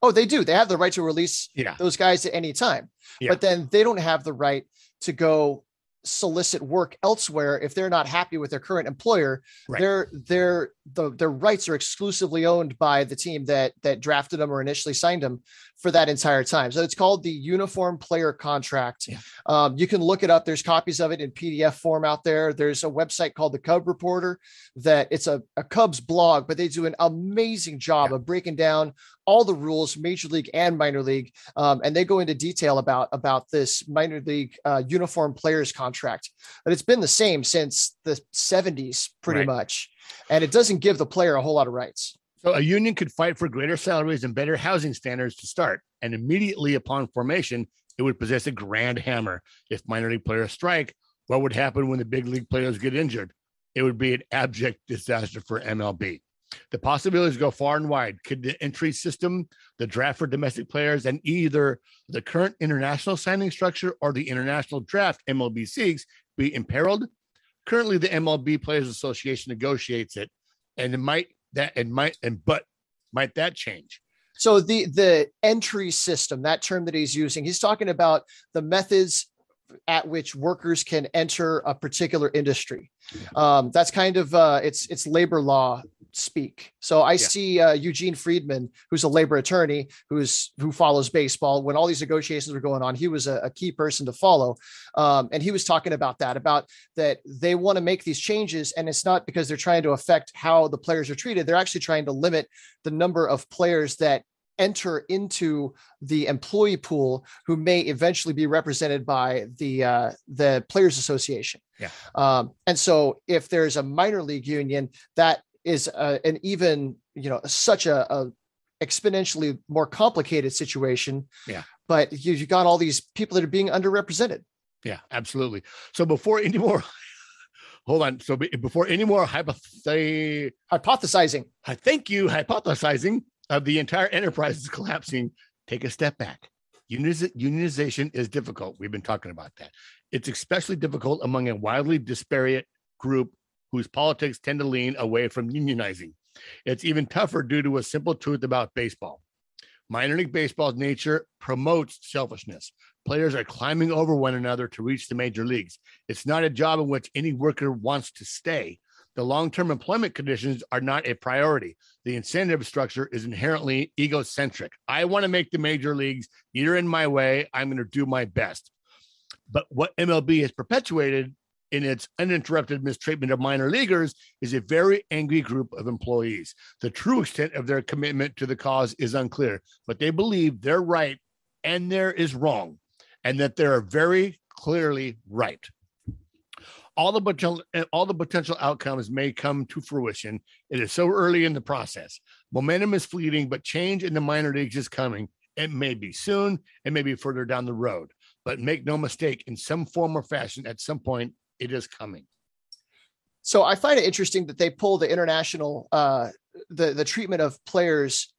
Speaker 3: Oh, they do. They have the right to release
Speaker 2: Yeah.
Speaker 3: those guys at any time,
Speaker 2: Yeah.
Speaker 3: but then they don't have the right to go solicit work elsewhere if they're not happy with their current employer.
Speaker 2: Right.
Speaker 3: Their their the, their rights are exclusively owned by the team that that drafted them or initially signed them for that entire time. So it's called the Uniform Player Contract.
Speaker 2: Yeah.
Speaker 3: Um, you can look it up. There's copies of it in PDF form out there. There's a website called the Cub Reporter that it's a, a Cubs blog, but they do an amazing job
Speaker 2: Yeah.
Speaker 3: of breaking down all the rules, major league and minor league, um, and they go into detail about about this minor league uh, uniform players contract. But it's been the same since the 70s, pretty
Speaker 2: Right.
Speaker 3: much, and it doesn't give the player a whole lot of rights.
Speaker 2: So a union could fight for greater salaries and better housing standards to start, and immediately upon formation, it would possess a grand hammer. If minor league players strike, what would happen when the big league players get injured? It would be an abject disaster for MLB. The possibilities go far and wide. Could the entry system, the draft for domestic players, and either the current international signing structure or the international draft MLB seeks be imperiled? Currently, the MLB Players Association negotiates it, and it might that and might and but might that change?
Speaker 3: So the the entry system, that term that he's using, he's talking about the methods at which workers can enter a particular industry. Um, that's kind of uh, it's it's labor law speak. So I see uh, Eugene Freedman, who's a labor attorney, who's who follows baseball. When all these negotiations were going on, he was a, a key person to follow, um, and he was talking about that about that they want to make these changes, and it's not because they're trying to affect how the players are treated. They're actually trying to limit the number of players that enter into the employee pool who may eventually be represented by the uh, the players association
Speaker 2: Yeah.
Speaker 3: um, and so if there's a minor league union that is uh, an even you know such a, a exponentially more complicated situation
Speaker 2: Yeah.
Speaker 3: but you, you got all these people that are being underrepresented
Speaker 2: Yeah, absolutely. So before any more, *laughs* hold on. So before any more hypothe-
Speaker 3: hypothesizing
Speaker 2: I thank you hypothesizing of the entire enterprise is collapsing. Take a step back. Unioniz- Unionization is difficult. We've been talking about that. It's especially difficult among a wildly disparate group whose politics tend to lean away from unionizing. It's even tougher due to a simple truth about baseball. Minor league baseball's nature promotes selfishness. Players are climbing over one another to reach the major leagues. It's not a job in which any worker wants to stay. The long term employment conditions are not a priority. The incentive structure is inherently egocentric. I want to make the major leagues. You're in my way. I'm going to do my best. But what MLB has perpetuated in its uninterrupted mistreatment of minor leaguers is a very angry group of employees. The true extent of their commitment to the cause is unclear, but they believe they're right and there is wrong, and that they are very clearly right. All the potential, all the potential outcomes may come to fruition. It is so early in the process. Momentum is fleeting, but change in the minor leagues is coming. It may be soon, it may be further down the road, but make no mistake, in some form or fashion, at some point, it is coming.
Speaker 3: So I find it interesting that they pull the international, uh, the the treatment of players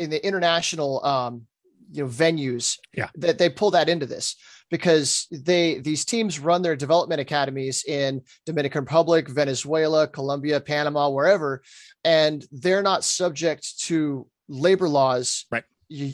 Speaker 3: in the international, um, you know, venues.
Speaker 2: Yeah.
Speaker 3: That they pull that into this because they these teams run their development academies in Dominican Republic, Venezuela, Colombia, Panama, wherever, and they're not subject to labor laws.
Speaker 2: Right.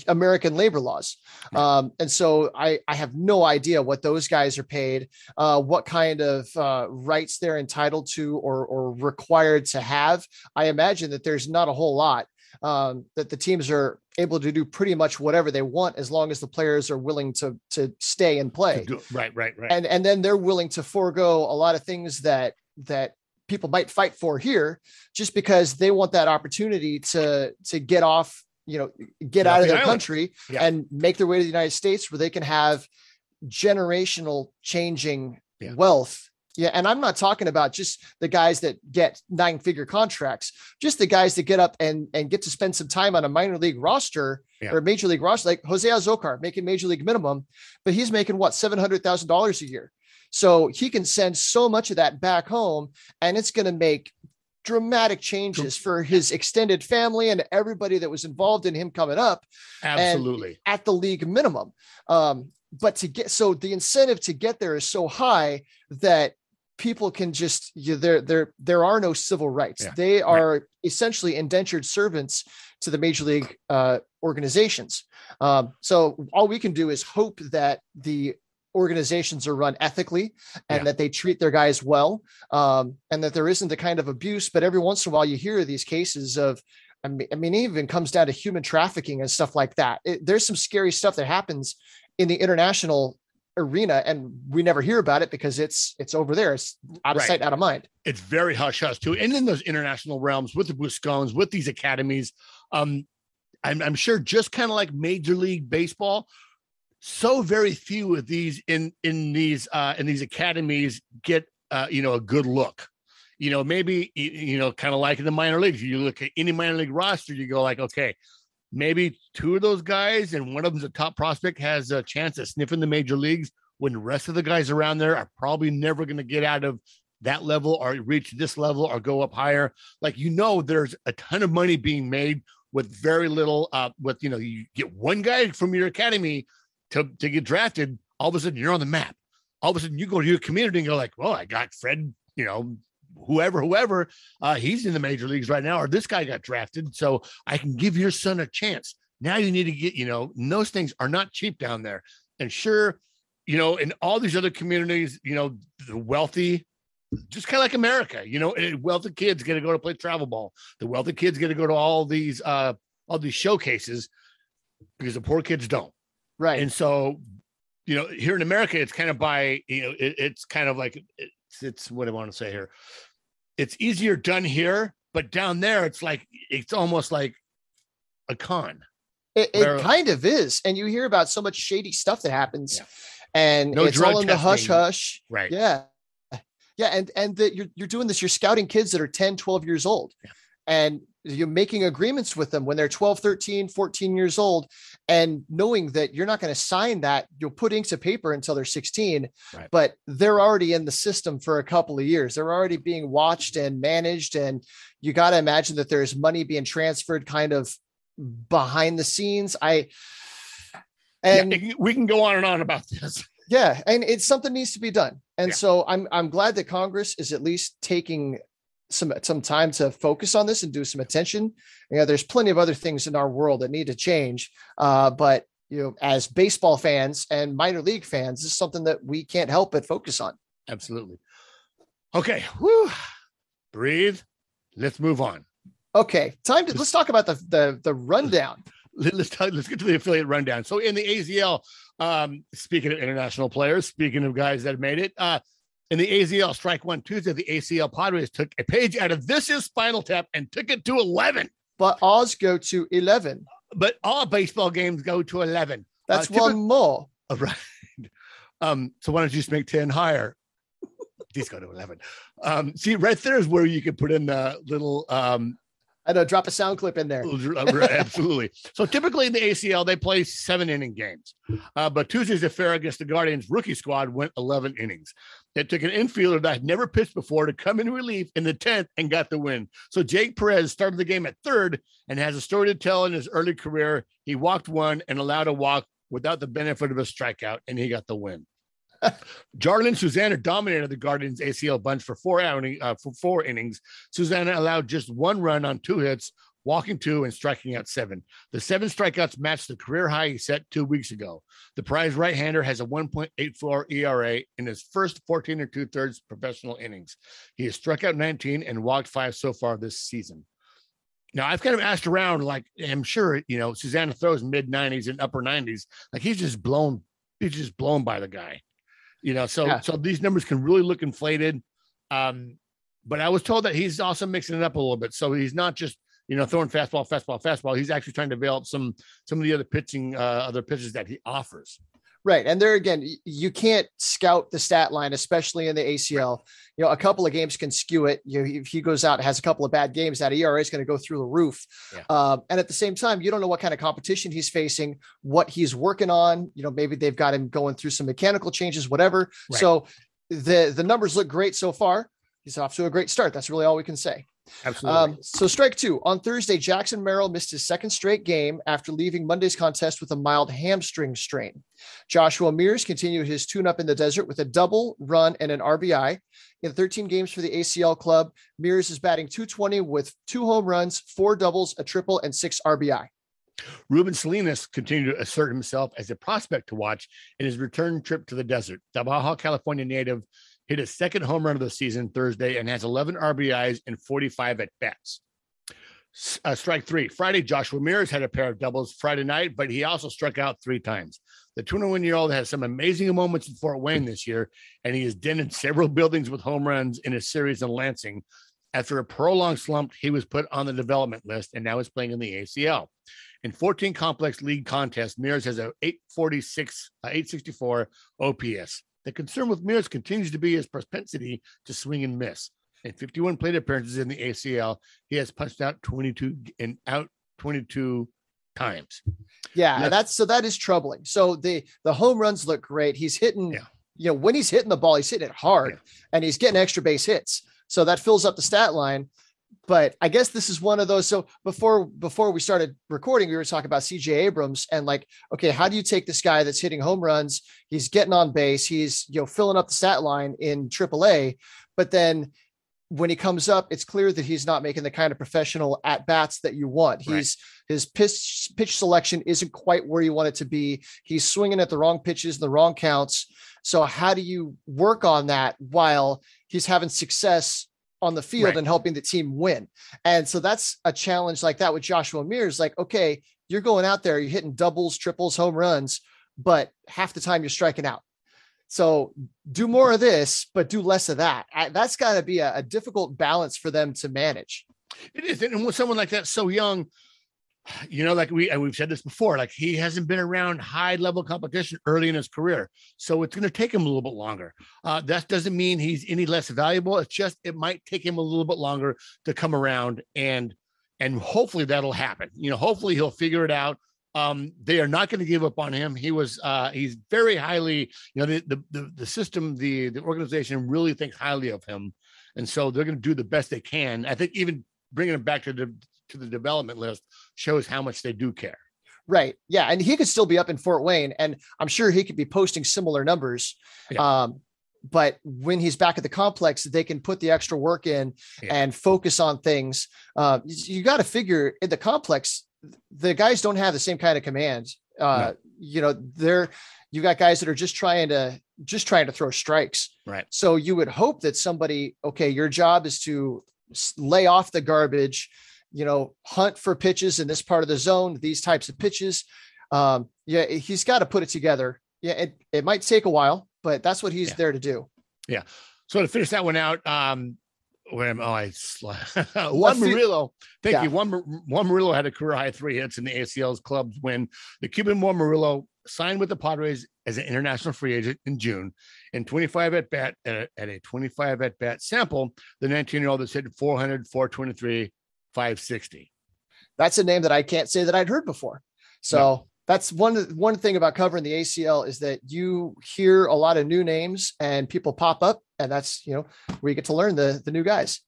Speaker 3: American labor laws. Um, and so I, I have no idea what those guys are paid uh, what kind of uh, rights they're entitled to or, or required to have. I imagine that there's not a whole lot um, that the teams are able to do pretty much whatever they want as long as the players are willing to to stay and play.
Speaker 2: Do- Right, right, right.
Speaker 3: And and then they're willing to forego a lot of things that that people might fight for here just because they want that opportunity to to get off, you know, get
Speaker 2: Get
Speaker 3: out of
Speaker 2: the
Speaker 3: their
Speaker 2: island.
Speaker 3: country
Speaker 2: Yeah.
Speaker 3: and make their way to the United States where they can have generational changing
Speaker 2: Yeah.
Speaker 3: wealth. Yeah, and I'm not talking about just the guys that get nine figure contracts, just the guys that get up and and get to spend some time on a minor league roster
Speaker 2: Yeah.
Speaker 3: or major league roster, like Jose Azocar making major league minimum, but he's making what seven hundred thousand dollars a year. So he can send so much of that back home, and it's going to make dramatic changes for his extended family and everybody that was involved in him coming up
Speaker 2: Absolutely.
Speaker 3: at the league minimum. Um, but to get so the incentive to get there is so high that people can just you, there there there are no civil rights.
Speaker 2: Yeah,
Speaker 3: They are essentially indentured servants to the major league uh, organizations. Um, so all we can do is hope that the organizations are run ethically and
Speaker 2: Yeah.
Speaker 3: that they treat their guys well um, and that there isn't the kind of abuse but every once in a while you hear these cases of I mean, I mean, it even comes down to human trafficking and stuff like that. It, there's some scary stuff that happens in the international arena, and we never hear about it because it's it's over there. It's out of
Speaker 2: Right.
Speaker 3: sight, out of mind.
Speaker 2: it's very hush hush too. And in those international realms with the Buscones, with these academies, um, I'm, I'm sure just kind of like Major League Baseball, so very few of these in in these uh, in these academies get uh, you know a good look. You know, maybe you know, kind of like in the minor leagues. You look at any minor league roster, you go like, okay, maybe two of those guys and one of them's a top prospect has a chance at sniffing the major leagues. When the rest of the guys around there are probably never going to get out of that level or reach this level or go up higher. Like you know, there's a ton of money being made with very little. Uh, with you know, you get one guy from your academy to to get drafted. All of a sudden, you're on the map. All of a sudden, you go to your community and go like, "Well, I got Fred. You know, whoever, whoever. Uh, he's in the major leagues right now, or this guy got drafted, so I can give your son a chance." Now you need to get. You know, and those things are not cheap down there. And sure, you know, in all these other communities, you know, the wealthy just kind of like America, you know, wealthy kids get to go to play travel ball. The wealthy kids get to go to all these uh all these showcases because the poor kids don't.
Speaker 3: Right.
Speaker 2: And so, you know, here in America, it's kind of by you know, it, it's kind of like it's it's what I want to say here. It's easier done here, but down there, it's like it's almost like a con.
Speaker 3: It,
Speaker 2: Where-
Speaker 3: kind of is, and you hear about so much shady stuff that happens,
Speaker 2: Yeah.
Speaker 3: and
Speaker 2: No
Speaker 3: it's all in the hush hush.
Speaker 2: Right.
Speaker 3: Yeah, yeah, and and that you're you're doing this. You're scouting kids that are 10, 12 years old, and you're making agreements with them when they're 12, 13, 14 years old, and knowing that you're not going to sign that, you'll put ink to paper until they're 16,
Speaker 2: Right.
Speaker 3: but they're already in the system for a couple of years. They're already being watched and managed, and you got to imagine that there's money being transferred kind of behind the scenes. I and
Speaker 2: yeah, we can go on and on about this. *laughs*
Speaker 3: yeah, and it's something needs to be done. And
Speaker 2: Yeah.
Speaker 3: so I'm I'm glad that Congress is at least taking some some time to focus on this and do some attention. You know, there's plenty of other things in our world that need to change. Uh, but you know, as baseball fans and minor league fans, this is something that we can't help but focus on.
Speaker 2: Absolutely. Okay. Whew. Breathe. Let's move on.
Speaker 3: Okay, time to let's talk about the the the rundown. *laughs*
Speaker 2: Let- let's talk, let's get to the affiliate rundown. So in the AZL, um, speaking of international players, speaking of guys that have made it, uh, in the AZL strike one Tuesday, the ACL Padres took a page out of this is Spinal Tap and took it to eleven.
Speaker 3: But Oz go to 11.
Speaker 2: But our baseball games go to eleven.
Speaker 3: That's
Speaker 2: Uh,
Speaker 3: one more.
Speaker 2: Oh, right. *laughs* Um, so why don't you just make 10 higher? *laughs* These go to 11. Um, see, right there is where you could put in the little um
Speaker 3: I know, drop a sound clip in there.
Speaker 2: Absolutely. *laughs* So typically in the ACL, they play seven inning games. Uh, but Tuesday's affair against the Guardians rookie squad went 11 innings. It took an infielder that had never pitched before to come in relief in the 10th and got the win. So Jake Perez started the game at third and has a story to tell in his early career. He walked one and allowed a walk without the benefit of a strikeout, and he got the win. *laughs* Jarlin Susana dominated the Guardians ACL bunch for four outing, uh, for four innings. Susana allowed just one run on two hits, walking two and striking out seven. The seven strikeouts matched the career high he set two weeks ago. The prize right-hander has a 1.84 ERA in his first 14 or two thirds professional innings. He has struck out 19 and walked five so far this season. Now I've kind of asked around, like I'm sure you know Susana throws mid 90s and upper 90s. Like he's just blown, he's just blown by the guy. You know, so
Speaker 3: Yeah.
Speaker 2: so these numbers can really look inflated. Um, but I was told that he's also mixing it up a little bit. So he's not just you know throwing fastball, fastball, fastball. He's actually trying to develop some some of the other pitching, uh, other pitches that he offers.
Speaker 3: Right. And there again, you can't scout the stat line, especially in the ACL. You know, a couple of games can skew it. You know, if he goes out and has a couple of bad games, that ERA is going to go through the roof.
Speaker 2: Yeah.
Speaker 3: Um, and at the same time, you don't know what kind of competition he's facing, what he's working on. You know, maybe they've got him going through some mechanical changes, whatever.
Speaker 2: Right.
Speaker 3: So the the numbers look great so far. He's off to a great start. That's really all we can say.
Speaker 2: Absolutely.
Speaker 3: Um, so strike two on Thursday, Jackson Merrill missed his second straight game after leaving Monday's contest with a mild hamstring strain. Joshua Mears continued his tune-up in the desert with a double run and an RBI. In 13 games for the ACL club, Mears is batting 220 with two home runs, four doubles, a triple, and six RBI.
Speaker 2: Ruben Salinas continued to assert himself as a prospect to watch in his return trip to the desert. The Baja California native hit his second home run of the season Thursday and has 11 RBIs and 45 at bats. Uh, strike three. Friday, Joshua Ramirez had a pair of doubles Friday night, but he also struck out three times. The 21 year old has some amazing moments in Fort Wayne this year, and he has dented several buildings with home runs in his series in Lansing. After a prolonged slump, he was put on the development list and now is playing in the ACL. In 14 complex league contests, Mears has a 846, uh, 864 OPS. The concern with Mears continues to be his propensity to swing and miss. In 51 plate appearances in the ACL, he has punched out 22 and out 22 times.
Speaker 3: Yeah,
Speaker 2: Yes.
Speaker 3: that's so that is troubling. So the the home runs look great. He's hitting,
Speaker 2: Yeah.
Speaker 3: you know, when he's hitting the ball, he's hitting it hard
Speaker 2: Yeah.
Speaker 3: and he's getting extra base hits. So that fills up the stat line. But I guess this is one of those. So before before we started recording, we were talking about CJ Abrams and like, okay, how do you take this guy that's hitting home runs? He's getting on base, he's you know filling up the stat line in AAA, but then when he comes up, it's clear that he's not making the kind of professional at bats that you want.
Speaker 2: Right.
Speaker 3: He's his pitch pitch selection isn't quite where you want it to be. He's swinging at the wrong pitches, the wrong counts. So how do you work on that while he's having success on the field
Speaker 2: Right.
Speaker 3: and helping the team win? And so that's a challenge like that with Joshua Mears. Like, okay, you're going out there, you're hitting doubles, triples, home runs, but half the time you're striking out. So do more of this, but do less of that. That's got to be a, a difficult balance for them to manage.
Speaker 2: It is. And with someone like that so young, you know, like we we've said this before, like he hasn't been around high level competition early in his career. So it's going to take him a little bit longer. Uh, that doesn't mean he's any less valuable. It's just it might take him a little bit longer to come around and and hopefully that'll happen. You know, hopefully he'll figure it out. Um, they are not going to give up on him. He was uh he's very highly, you know, the the the, the system, the the organization really thinks highly of him. And so they're going to do the best they can. I think even bringing him back to the to the development list shows how much they do care.
Speaker 3: Right. Yeah. And he could still be up in Fort Wayne, and I'm sure he could be posting similar numbers.
Speaker 2: Yeah.
Speaker 3: Um, but when he's back at the complex, they can put the extra work in
Speaker 2: Yeah.
Speaker 3: and focus on things. Uh, you got to figure in the complex, the guys don't have the same kind of command. Uh, You know, they're you got guys that are just trying to just trying to throw strikes.
Speaker 2: Right.
Speaker 3: So you would hope that somebody, okay, your job is to lay off the garbage, you know, hunt for pitches in this part of the zone, these types of pitches. Um, yeah, he's got to put it together. Yeah, it, it might take a while, but that's what he's
Speaker 2: Yeah.
Speaker 3: there to do. Yeah.
Speaker 2: So to finish that one out, um, where am oh, I Juan *laughs* Murillo. Thank
Speaker 3: Yeah.
Speaker 2: you. Juan, Juan Murillo had a career high three hits in the ACL's clubs when the Cuban Juan Murillo signed with the Padres as an international free agent in June. In 25 at bat at a, at a 25 at bat sample, the 19 year old has hit 400, 423, 560.
Speaker 3: That's a name that I can't say that I'd heard before. So that's one one thing about covering the ACL is that you hear a lot of new names and people pop up, and that's you know where you get to learn the the new guys.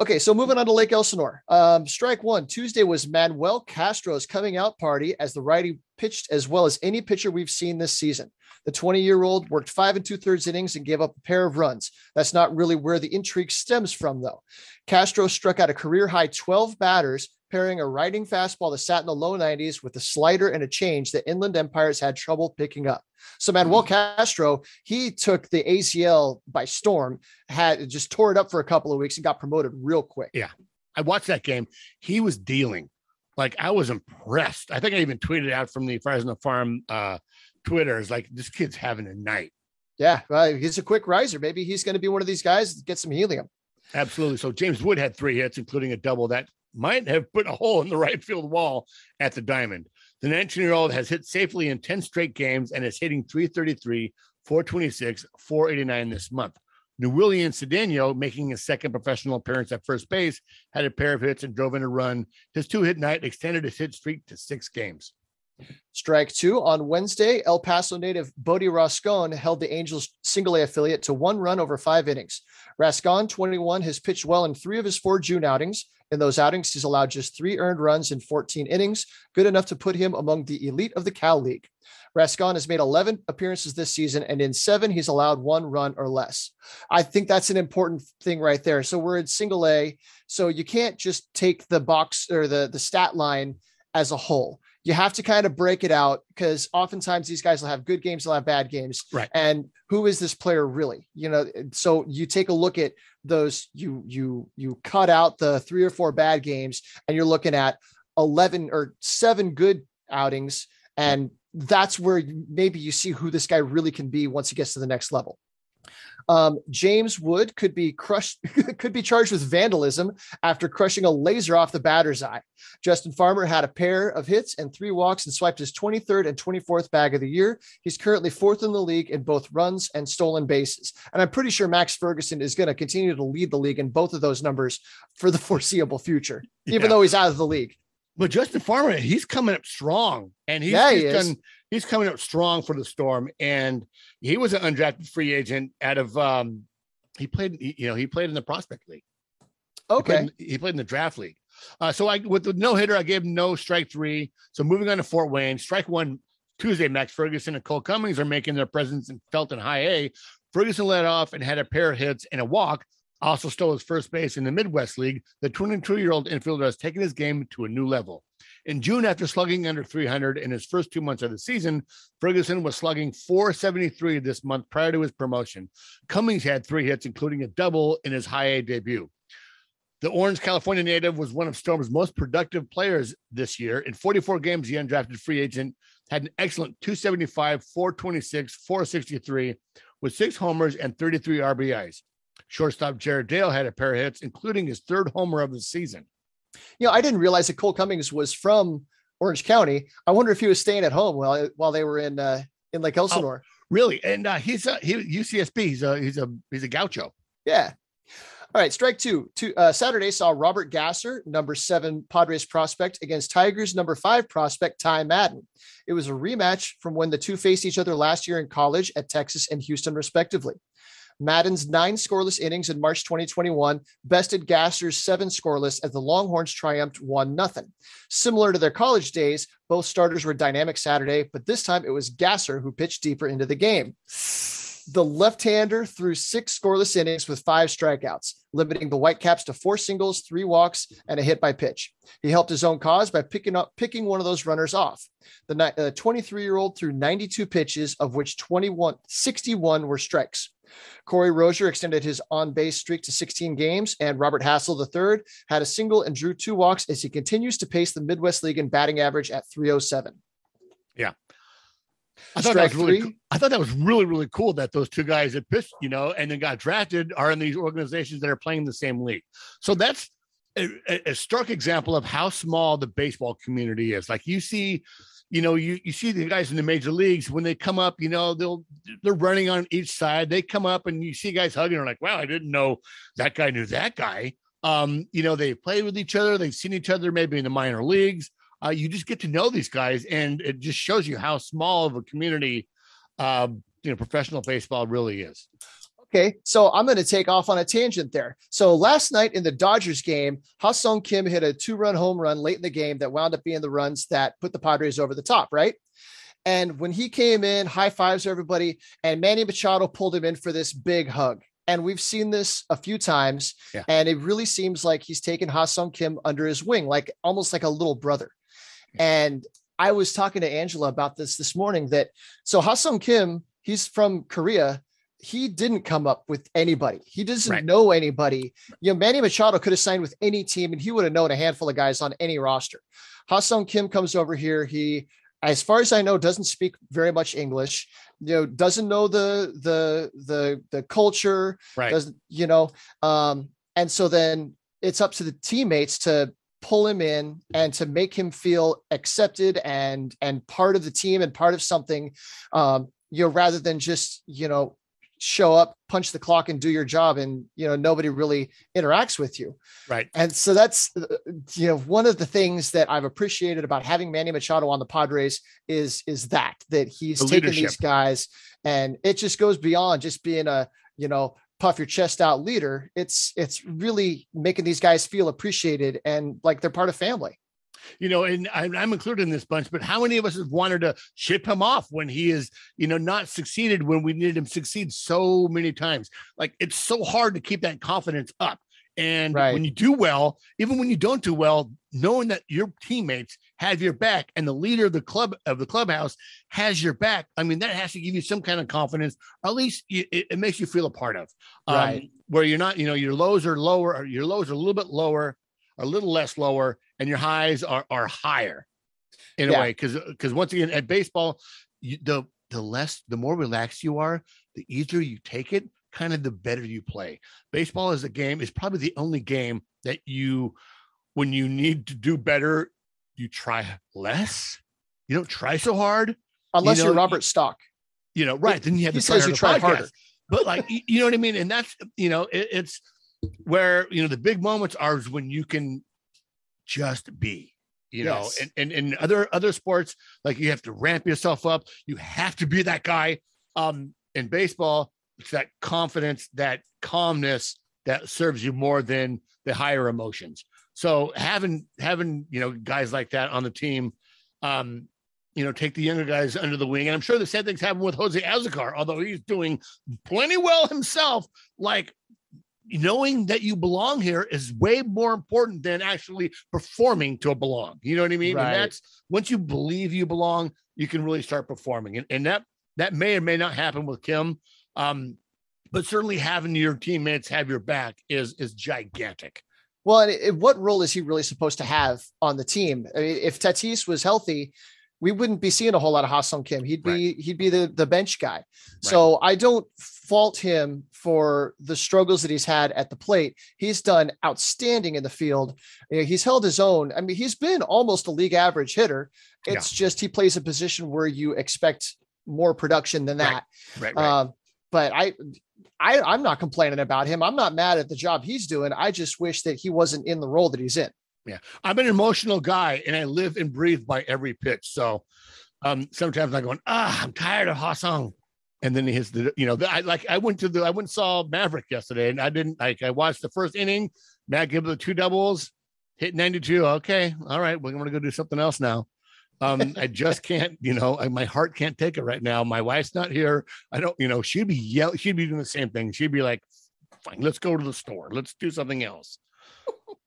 Speaker 3: Okay, so moving on to Lake Elsinore. Um, strike one Tuesday was Manuel Castro's coming out party as the righty pitched as well as any pitcher we've seen this season. The 20 year old worked five and two thirds innings and gave up a pair of runs. That's not really where the intrigue stems from, though. Castro struck out a career high 12 batters, pairing a riding fastball that sat in the low 90s with a slider and a change that Inland Empires had trouble picking up. So Manuel Castro, he took the ACL by storm, had just tore it up for a couple of weeks and got promoted real quick.
Speaker 2: Yeah. I watched that game. He was dealing. Like I was impressed. I think I even tweeted out from the the Farm uh, Twitter. Is like this kid's having a night.
Speaker 3: Yeah, well, he's a quick riser. Maybe he's going to be one of these guys get some helium.
Speaker 2: Absolutely. So James Wood had three hits, including a double that might have put a hole in the right field wall at the diamond. The 19 year old has hit safely in 10 straight games and is hitting 333, 426, 489 this month. Nerwilian Cedeno, making his second professional appearance at first base, had a pair of hits and drove in a run. His two hit night extended his hit streak to six games.
Speaker 3: Strike two on Wednesday, El Paso native Bodi Rascon held the Angels single A affiliate to one run over five innings. Rascon, 21, has pitched well in three of his four June outings. In those outings, he's allowed just three earned runs in 14 innings, good enough to put him among the elite of the Cal League. Rascon has made 11 appearances this season, and in seven, he's allowed one run or less. I think that's an important thing right there. So we're in single A, so you can't just take the box or the, the stat line as a whole you have to kind of break it out because oftentimes these guys will have good games, they'll have bad games.
Speaker 2: Right.
Speaker 3: And who is this player really? You know, so you take a look at those, you you you cut out the three or four bad games and you're looking at 11 or seven good outings. And that's where maybe you see who this guy really can be once he gets to the next level. Um, James Wood could be crushed, *laughs* could be charged with vandalism after crushing a laser off the batter's eye. Justin Farmer had a pair of hits and three walks and swiped his 23rd and 24th bag of the year. He's currently fourth in the league in both runs and stolen bases. And I'm pretty sure Max Ferguson is going to continue to lead the league in both of those numbers for the *laughs* foreseeable future, even yeah. though he's out of the league.
Speaker 2: But Justin Farmer, he's coming up strong, and he's, yeah, he he's done he's coming up strong for the Storm, and he was an undrafted free agent out of um, he played you know he played in the prospect league.
Speaker 3: Okay,
Speaker 2: he played in, he played in the draft league. Uh, so I with the no hitter, I gave him no strike three. So moving on to Fort Wayne, strike one Tuesday. Max Ferguson and Cole Cummings are making their presence felt in Felton High A. Ferguson led off and had a pair of hits and a walk. Also stole his first base in the Midwest League. The 22 year old infielder has taken his game to a new level. In June, after slugging under 300 in his first two months of the season, Ferguson was slugging 473 this month prior to his promotion. Cummings had three hits, including a double in his high A debut. The Orange, California native was one of Storm's most productive players this year. In 44 games, the undrafted free agent had an excellent 275, 426, 463 with six homers and 33 RBIs. Shortstop Jarryd Dale had a pair of hits, including his third homer of the season
Speaker 3: you know, I didn't realize that Cole Cummings was from Orange County. I wonder if he was staying at home while while they were in uh, in Lake Elsinore. Oh,
Speaker 2: really? And uh, he's a he UCSB. He's a he's a he's a gaucho.
Speaker 3: Yeah. All right, strike two. two uh, Saturday saw Robert Gasser, number seven Padres prospect, against Tigers number five prospect Ty Madden. It was a rematch from when the two faced each other last year in college at Texas and Houston, respectively. Madden's nine scoreless innings in March 2021 bested Gasser's seven scoreless as the Longhorns triumphed 1 0. Similar to their college days, both starters were dynamic Saturday, but this time it was Gasser who pitched deeper into the game. The left hander threw six scoreless innings with five strikeouts, limiting the Whitecaps to four singles, three walks, and a hit by pitch. He helped his own cause by picking up picking one of those runners off. The uh, 23 year old threw 92 pitches, of which 21, 61 were strikes. Corey Rosier extended his on base streak to 16 games, and Robert Hassell III had a single and drew two walks as he continues to pace the Midwest League in batting average at 307.
Speaker 2: Yeah. I thought, that was really, I thought that was really, really cool that those two guys that pitched, you know, and then got drafted are in these organizations that are playing the same league. So that's a, a stark example of how small the baseball community is. Like you see you know, you, you see the guys in the major leagues when they come up, you know, they'll they're running on each side. They come up and you see guys hugging. Are like, wow, I didn't know that guy knew that guy. Um, you know, they play with each other. They've seen each other maybe in the minor leagues. Uh, you just get to know these guys, and it just shows you how small of a community, uh, you know, professional baseball really is.
Speaker 3: Okay, so I'm going to take off on a tangent there. So last night in the Dodgers game, Ha-Seong Kim hit a two-run home run late in the game that wound up being the runs that put the Padres over the top, right? And when he came in, high fives everybody, and Manny Machado pulled him in for this big hug. And we've seen this a few times, yeah. and it really seems like he's taken Ha-Seong Kim under his wing, like almost like a little brother. Hmm. And I was talking to Angela about this this morning that so Ha-Seong Kim, he's from Korea he didn't come up with anybody. He doesn't
Speaker 2: Right.
Speaker 3: know anybody. You know, Manny Machado could have signed with any team and he would have known a handful of guys on any roster. Ha-Seong Kim comes over here. He, as far as I know, doesn't speak very much English. You know, doesn't know the the the the culture.
Speaker 2: Right.
Speaker 3: Doesn't you know? Um, and so then it's up to the teammates to pull him in and to make him feel accepted and and part of the team and part of something. Um, you know, rather than just you know show up, punch the clock, and do your job, and you know nobody really interacts with you.
Speaker 2: Right.
Speaker 3: And so that's uh, you know one of the things that I've appreciated about having Manny Machado on the Padres is is that that he's
Speaker 2: The
Speaker 3: taken
Speaker 2: leadership.
Speaker 3: these guys, and it just goes beyond just being a you know puff your chest out leader. It's it's really making these guys feel appreciated and like they're part of family.
Speaker 2: You know, and I'm, included in this bunch, but how many of us have wanted to ship him off when he is, you know, not succeeded when we needed him succeed so many times? Like it's so hard to keep that confidence up. And
Speaker 3: Right.
Speaker 2: when you do well, even when you don't do well, knowing that your teammates have your back and the leader of the club of the clubhouse has your back, I mean, that has to give you some kind of confidence. At least you, it, it makes you feel a part of. Um,
Speaker 3: Right.
Speaker 2: Where you're not, you know, your lows are lower, or your lows are a little bit lower, a little less lower, and your highs are are higher in a way. Because because once again, at baseball, you, the the less the more relaxed you are, the easier you take it, kind of the better you play. Baseball is a game is probably the only game that you, when you need to do better, you try less. You don't try so hard.
Speaker 3: Unless you are Robert Stock.
Speaker 2: You know, right? Then you have
Speaker 3: he
Speaker 2: to
Speaker 3: says you try harder.
Speaker 2: But like, you know what I mean? And that's you know, it, it's where you know the big moments are is when you can just be. You know, and, and and other other sports, like you have to ramp yourself up. You have to be that guy. Um, in baseball, it's that confidence, that calmness that serves you more than the higher emotions. So having having you know guys like that on the team, um, you know, take the younger guys under the wing, and I'm sure the same things happen with Jose Azocar, although he's doing plenty well himself. Like knowing that you belong here is way more important than actually performing to belong. You know what I mean?
Speaker 3: Right.
Speaker 2: And that's once you believe you belong, you can really start performing. And, and that that may or may not happen with Kim. Um, but certainly having your teammates have your back is is gigantic.
Speaker 3: Well, and it, what role is he really supposed to have on the team? I mean, if Tatis was healthy, we wouldn't be seeing a whole lot of Ha-Seong Kim. He'd be he'd be the the bench guy. So I don't fault him for the struggles that he's had at the plate. He's done outstanding in the field. You know, he's held his own. I mean, he's been almost a league average hitter. It's just he plays a position where you expect more production than that.
Speaker 2: Right, right.
Speaker 3: Um, but I, I, I'm not complaining about him. I'm not mad at the job he's doing. I just wish that he wasn't in the role that he's in.
Speaker 2: Yeah, I'm an emotional guy and I live and breathe by every pitch. So um, sometimes I'm going, ah, I'm tired of Ha-Seong. And then the, you know, the, I like I went to the I went and saw Maverick yesterday and I didn't like I watched the first inning, Matt gave the two doubles, hit 92. Okay, all right, we're gonna go do something else now. Um, *laughs* I just can't, you know, I, my heart can't take it right now. My wife's not here. I don't, you know, she'd be yell, she'd be doing the same thing. She'd be like, fine, let's go to the store, let's do something else.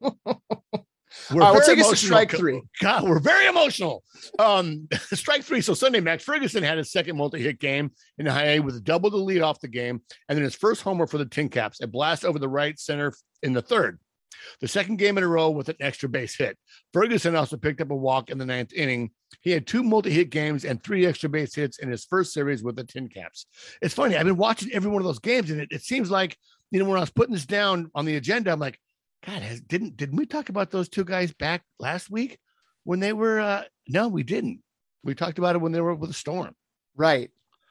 Speaker 2: *laughs* We're
Speaker 3: All right, we'll
Speaker 2: very
Speaker 3: take us to
Speaker 2: emotional.
Speaker 3: strike three.
Speaker 2: God, we're very emotional. Um, *laughs* strike three. So Sunday, Max Ferguson had his second multi-hit game in the high A with a double to lead off the game, and then his first homer for the Tin Caps, a blast over the right center in the third. The second game in a row with an extra base hit. Ferguson also picked up a walk in the ninth inning. He had two multi-hit games and three extra base hits in his first series with the Tin Caps. It's funny. I've been watching every one of those games, and it, it seems like you know when I was putting this down on the agenda, I'm like, God, has, didn't didn't we talk about those two guys back last week when they were? uh No, we didn't. We talked about it when they were with the storm.
Speaker 3: Right.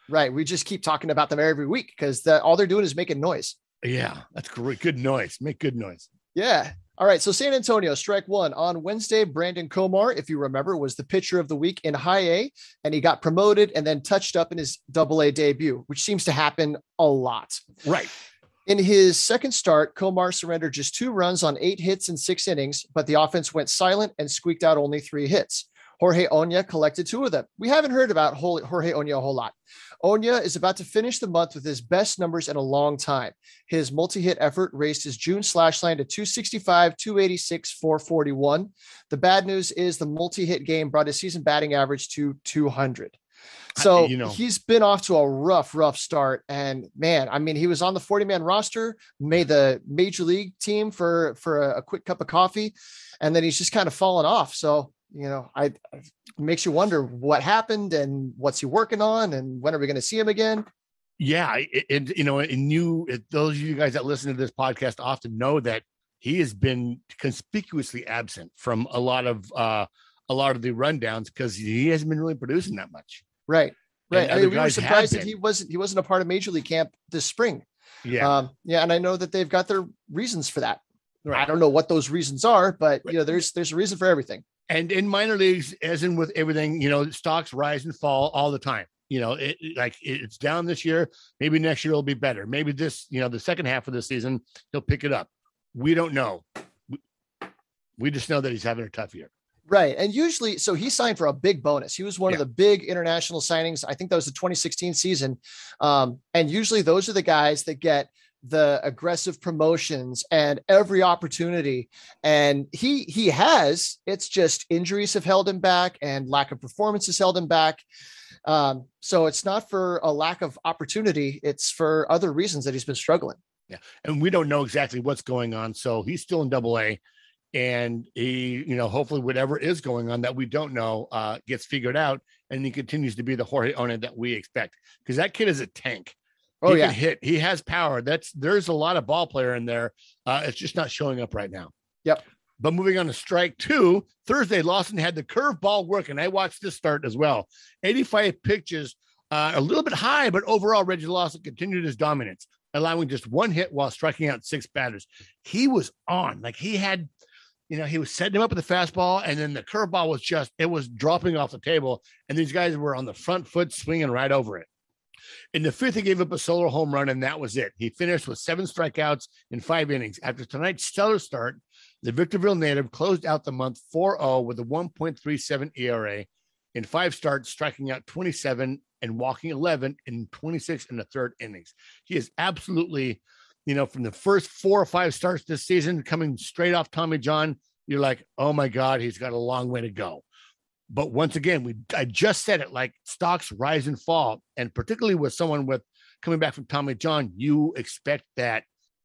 Speaker 3: Right. We just keep talking about them every week because the, all they're doing is making noise.
Speaker 2: Yeah, that's great. Good noise. Make good noise.
Speaker 3: Yeah. All right. So San Antonio, strike one on Wednesday. Brandon Komar, if you remember, was the pitcher of the week in high A, and he got promoted and then touched up in his double A debut, which seems to happen a lot.
Speaker 2: Right.
Speaker 3: In his second start, Komar surrendered just two runs on eight hits in six innings, but the offense went silent and squeaked out only three hits. Jorge Oña collected two of them. We haven't heard about Jorge Oña a whole lot. Oña is about to finish the month with his best numbers in a long time. His multi hit effort raised his June slash line to 265, 286, 441. The bad news is the multi hit game brought his season batting average to 200. So
Speaker 2: you know.
Speaker 3: he's been off to a rough, rough start. And man, I mean, he was on the 40 man roster, made the major league team for for a, a quick cup of coffee, and then he's just kind of fallen off. So you know, I it makes you wonder what happened and what's he working on and when are we going to see him again?
Speaker 2: Yeah, and you know, and you, those of you guys that listen to this podcast often know that he has been conspicuously absent from a lot of uh a lot of the rundowns because he hasn't been really producing that much.
Speaker 3: Right. Right. I mean, we were surprised that he wasn't he wasn't a part of major league camp this spring.
Speaker 2: Yeah,
Speaker 3: Um, yeah, and I know that they've got their reasons for that. I don't know what those reasons are, but
Speaker 2: Right.
Speaker 3: you know, there's there's a reason for everything.
Speaker 2: And in minor leagues, as in with everything, you know, stocks rise and fall all the time. You know, it it- like it's down this year. Maybe next year it'll be better. Maybe this, you know, the second half of the season he'll pick it up. We don't know. We, we just know that he's having a tough year.
Speaker 3: Right. And usually, so he signed for a big bonus. He was one of the big international signings. I think that was the 2016 season. Um, and usually those are the guys that get the aggressive promotions and every opportunity. And he he has, it's just injuries have held him back and lack of performance has held him back. Um, so it's not for a lack of opportunity, it's for other reasons that he's been struggling.
Speaker 2: Yeah and we don't know exactly what's going on. So he's still in double A. And he, you know, hopefully whatever is going on that we don't know uh, gets figured out and he continues to be the Jorge Ona that we expect. Because that kid is a tank.
Speaker 3: Oh,
Speaker 2: he
Speaker 3: yeah.
Speaker 2: can hit. He has power. That's there's a lot of ball player in there. Uh, it's just not showing up right now.
Speaker 3: Yep.
Speaker 2: But moving on to strike two, Thursday, Lawson had the curveball work, and I watched this start as well. 85 pitches, uh, a little bit high, but overall, Reggie Lawson continued his dominance, allowing just one hit while striking out six batters. He was on, like he had, you know, he was setting him up with the fastball, and then the curveball was just, it was dropping off the table, and these guys were on the front foot swinging right over it. In the fifth, he gave up a solo home run, and that was it. He finished with seven strikeouts in five innings. After tonight's stellar start, the Victorville native closed out the month 4 0 with a 1.37 ERA in five starts, striking out 27 and walking 11 in 26 in the third innings. He is absolutely, you know, from the first four or five starts this season, coming straight off Tommy John, you're like, oh my God, he's got a long way to go. But once again, we I just said it like stocks rise and fall, and particularly with someone with coming back from Tommy John, you expect that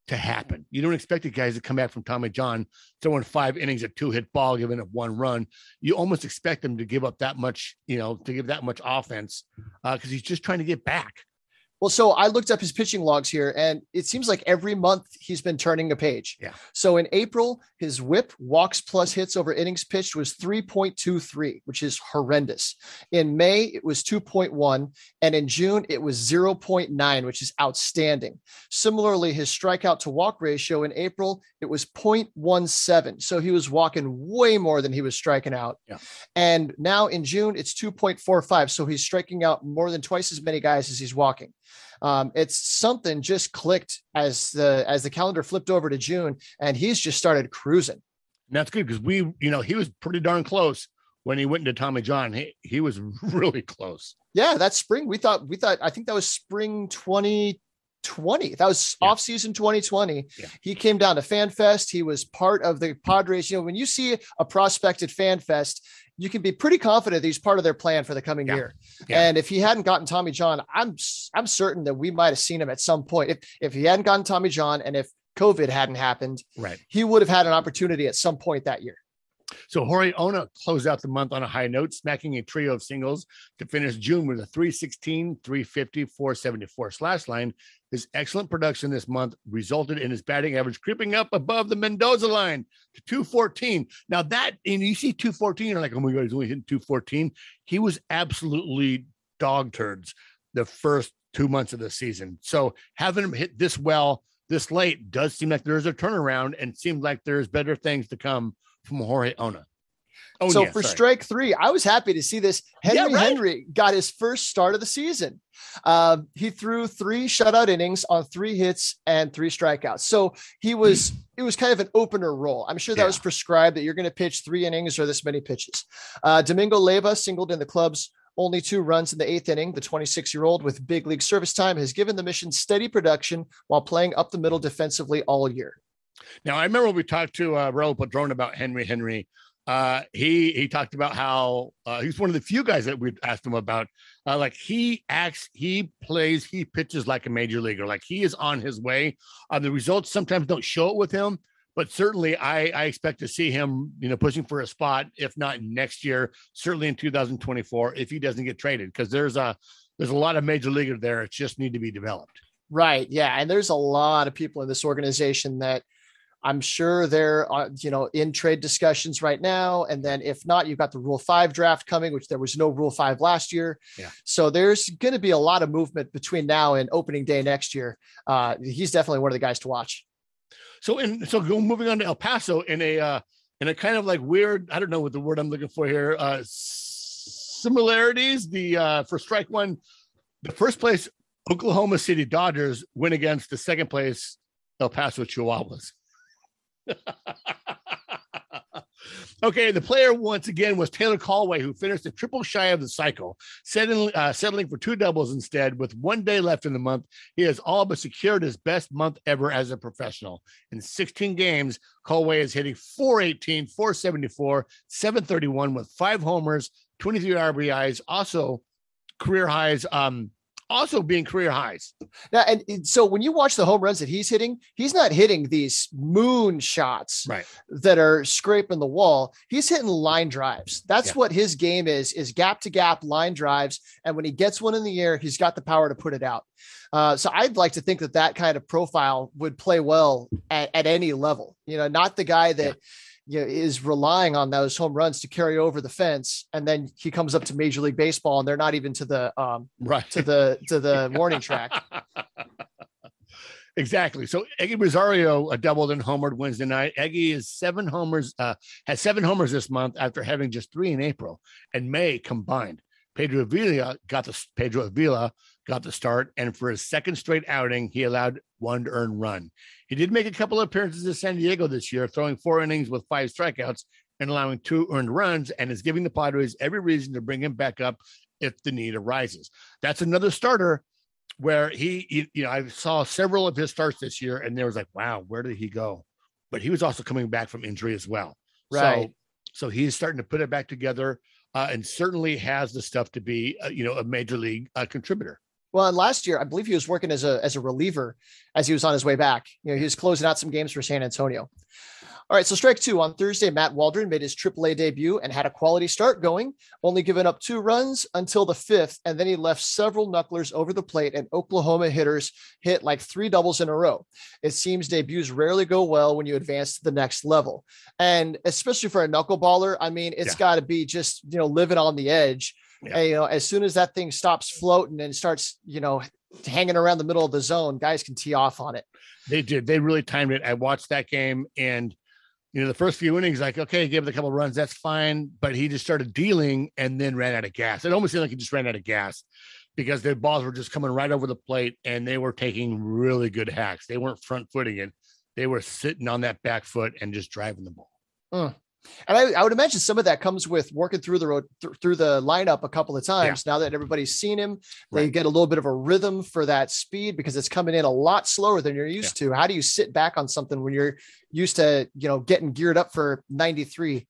Speaker 2: to happen. You don't expect the guys to come back from Tommy John throwing five innings, a two hit ball, giving up one run. You almost expect them to give up that much, you know, to give that much offense uh, because he's just trying to get back.
Speaker 3: Well, so I looked up his pitching logs here, and it seems like every month he's been turning a page.
Speaker 2: Yeah.
Speaker 3: So in April, his whip walks plus hits over innings pitched was 3.23, which is horrendous. In May, it was 2.1. And in June, it was 0.9, which is outstanding. Similarly, his strikeout to walk ratio in April, it was 0.17. So he was walking way more than he was striking out.
Speaker 2: Yeah.
Speaker 3: And now in June, it's 2.45. So he's striking out more than twice as many guys as he's walking. Um, it's something just clicked as the as the calendar flipped over to June, and he's just started cruising.
Speaker 2: And that's good because we, you know, he was pretty darn close when he went into Tommy John. He, he was *laughs* really close.
Speaker 3: Yeah, that's spring. We thought we thought I think that was spring 2020. That was
Speaker 2: Yeah.
Speaker 3: off season 2020.
Speaker 2: Yeah.
Speaker 3: He came down to Fan Fest. He was part of the Padres. You know, when you see a prospect at Fan Fest, you can be pretty confident that he's part of their plan for the coming
Speaker 2: Yeah.
Speaker 3: year.
Speaker 2: Yeah.
Speaker 3: And if he hadn't gotten Tommy John, I'm I'm certain that we might have seen him at some point. If if he hadn't gotten Tommy John and if COVID hadn't happened,
Speaker 2: Right.
Speaker 3: he would have had an opportunity at some point that year.
Speaker 2: So Jorge Ona closed out the month on a high note, smacking a trio of singles to finish June with a 316, 350, 474 slash line. His excellent production this month resulted in his batting average creeping up above the Mendoza line to 214. Now that, and you see 214, you're like, oh my God, he's only hitting 214. He was absolutely dog turds the first two months of the season. So having him hit this well this late does seem like there's a turnaround and seems like there's better things to come from Jorge Ona. Oh,
Speaker 3: so
Speaker 2: yeah,
Speaker 3: for
Speaker 2: sorry.
Speaker 3: strike three, I was happy to see this.
Speaker 2: Yeah,
Speaker 3: Henry
Speaker 2: right.
Speaker 3: Henry got his first start of the season. Um, he threw three shutout innings on three hits and three strikeouts. So he was it was kind of an opener role. I'm sure that
Speaker 2: Yeah.
Speaker 3: was prescribed that you're going to pitch three innings or this many pitches. Uh, Domingo Leyba singled in the club's only two runs in the eighth inning. The 26 year old with big league service time has given the mission steady production while playing up the middle defensively all year.
Speaker 2: Now I remember we talked to uh, Raul Padron about Henry Henry. uh, he he talked about how uh, he's one of the few guys that we asked him about. Uh, like he acts, he plays, he pitches like a major leaguer. Like he is on his way. Uh, the results sometimes don't show it with him, but certainly I, I expect to see him, you know, pushing for a spot, if not next year, certainly in 2024, if he doesn't get traded, because there's a there's a lot of major leaguers there. It just need to be developed.
Speaker 3: Right. Yeah. And there's a lot of people in this organization that I'm sure they're, uh, you know, in trade discussions right now. And then if not, you've got the Rule Five draft coming, which there was no Rule Five last year.
Speaker 2: Yeah.
Speaker 3: So there's going to be a lot of movement between now and opening day next year. Uh, he's definitely one of the guys to watch.
Speaker 2: So, and so go moving on to El Paso in a uh, in a kind of like weird, I don't know what the word I'm looking for here. Uh, similarities. The uh, for strike one, the first place Oklahoma City Dodgers win against the second place El Paso Chihuahuas. *laughs* okay, the player once again was Taylor Kohlwey, who finished a triple shy of the cycle, settling, uh, settling for two doubles instead. With one day left in the month, he has all but secured his best month ever as a professional. In 16 games, Kohlwey is hitting 418, 474, 731 with five homers, 23 RBIs, also career highs. Um, also being career highs.
Speaker 3: Now, and so when you watch the home runs that he's hitting, he's not hitting these moon shots
Speaker 2: right.
Speaker 3: that are scraping the wall. He's hitting line drives. That's yeah. what his game is: is gap to gap line drives. And when he gets one in the air, he's got the power to put it out. Uh, so I'd like to think that that kind of profile would play well at, at any level. You know, not the guy that. Yeah you know, is relying on those home runs to carry over the fence, and then he comes up to Major League Baseball, and they're not even to the um,
Speaker 2: right
Speaker 3: to the to the *laughs* warning track.
Speaker 2: Exactly. So Eguy Rosario uh, doubled and homered Wednesday night. Eguy is seven homers, uh, has seven homers this month after having just three in April and May combined. Pedro Avila got the Pedro Avila got the start, and for his second straight outing, he allowed one earned run. He did make a couple of appearances in San Diego this year, throwing four innings with five strikeouts and allowing two earned runs, and is giving the Padres every reason to bring him back up if the need arises. That's another starter where he, you know, I saw several of his starts this year, and there was like, wow, where did he go? But he was also coming back from injury as well.
Speaker 3: Right.
Speaker 2: So, so he's starting to put it back together. Uh, and certainly has the stuff to be, uh, you know, a major league uh, contributor.
Speaker 3: Well, and last year, I believe he was working as a as a reliever as he was on his way back. You know, he was closing out some games for San Antonio. All right, so strike two on Thursday, Matt Waldron made his AAA debut and had a quality start going, only giving up two runs until the fifth, and then he left several knucklers over the plate, and Oklahoma hitters hit like three doubles in a row. It seems debuts rarely go well when you advance to the next level, and especially for a knuckleballer, I mean, it's yeah. got to be just you know living on the edge yeah. You know, as soon as that thing stops floating and starts, you know, hanging around the middle of the zone, guys can tee off on it.
Speaker 2: They did. They really timed it. I watched that game and you know, the first few innings, like, okay, give it a couple runs, that's fine. But he just started dealing and then ran out of gas. It almost seemed like he just ran out of gas because the balls were just coming right over the plate and they were taking really good hacks. They weren't front footing it. They were sitting on that back foot and just driving the ball.
Speaker 3: Uh, and I, I, would imagine some of that comes with working through the road th- through the lineup a couple of times. Yeah. Now that everybody's seen him, they right. get a little bit of a rhythm for that speed because it's coming in a lot slower than you're used yeah. to. How do you sit back on something when you're used to, you know, getting geared up for 93?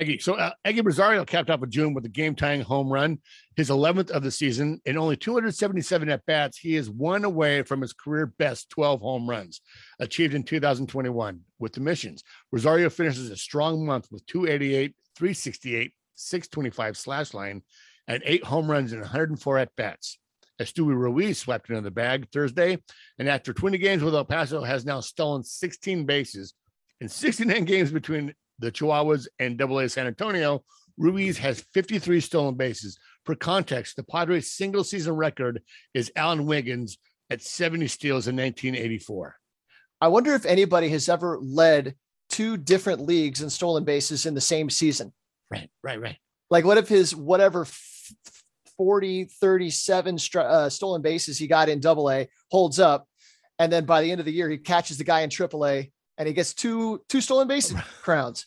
Speaker 2: Eguy. So uh, Rosario capped off a June with a game tying home run, his 11th of the season. In only 277 at bats, he is one away from his career best 12 home runs achieved in 2021 with the Missions. Rosario finishes a strong month with 288, 368, 625 slash line, and eight home runs and 104 at bats. Esteury Ruiz swept into the bag Thursday, and after 20 games with El Paso, has now stolen 16 bases in 69 games between the Chihuahuas and AA San Antonio, Ruiz has 53 stolen bases. For context, the Padres' single season record is Alan Wiggins at 70 steals in 1984.
Speaker 3: I wonder if anybody has ever led two different leagues in stolen bases in the same season.
Speaker 2: Right, right, right.
Speaker 3: Like, what if his whatever 40, 37 uh, stolen bases he got in double A holds up, and then by the end of the year, he catches the guy in triple A and he gets two two stolen base crowns.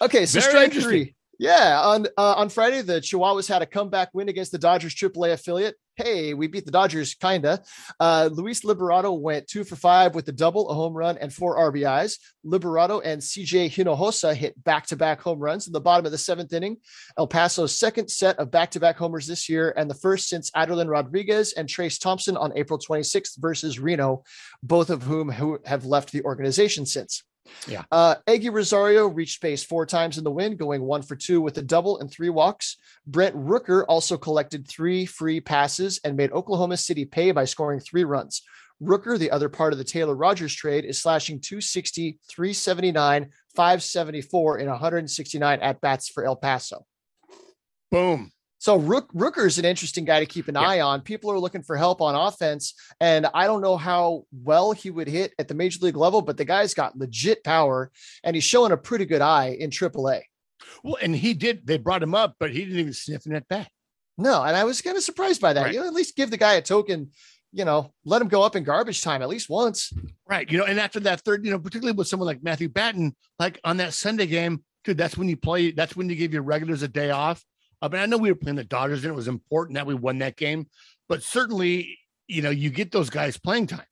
Speaker 3: Okay, so Very strike three. Yeah, on uh, on Friday, the Chihuahuas had a comeback win against the Dodgers AAA affiliate. Hey, we beat the Dodgers, kinda. Uh, Luis Liberato went two for five with a double, a home run, and four RBIs. Liberato and CJ Hinojosa hit back to back home runs in the bottom of the seventh inning. El Paso's second set of back to back homers this year, and the first since Adelin Rodriguez and Trayce Thompson on April 26th versus Reno, both of whom who have left the organization since.
Speaker 2: Yeah.
Speaker 3: Uh, Eguy Rosario reached base four times in the win, going one for two with a double and three walks. Brent Rooker also collected three free passes and made Oklahoma City pay by scoring three runs. Rooker, the other part of the Taylor Rogers trade, is slashing 260, 379, 574 in 169 at bats for El Paso.
Speaker 2: Boom.
Speaker 3: So Rook Rooker is an interesting guy to keep an
Speaker 2: Yeah.
Speaker 3: eye on. People are looking for help on offense, and I don't know how well he would hit at the major league level, but the guy's got legit power, and he's showing a pretty good eye in AAA.
Speaker 2: Well, and he did. They brought him up, but he didn't even sniff in that bat.
Speaker 3: No, and I was kind of surprised by that.
Speaker 2: Right.
Speaker 3: You know, at least give the guy a token. You know, let him go up in garbage time at least once.
Speaker 2: Right. You know, and after that third, you know, particularly with someone like Matthew Batten, like on that Sunday game, dude, that's when you play, that's when you give your regulars a day off. I mean, I know we were playing the Dodgers and it was important that we won that game, but certainly, you know, you get those guys playing time.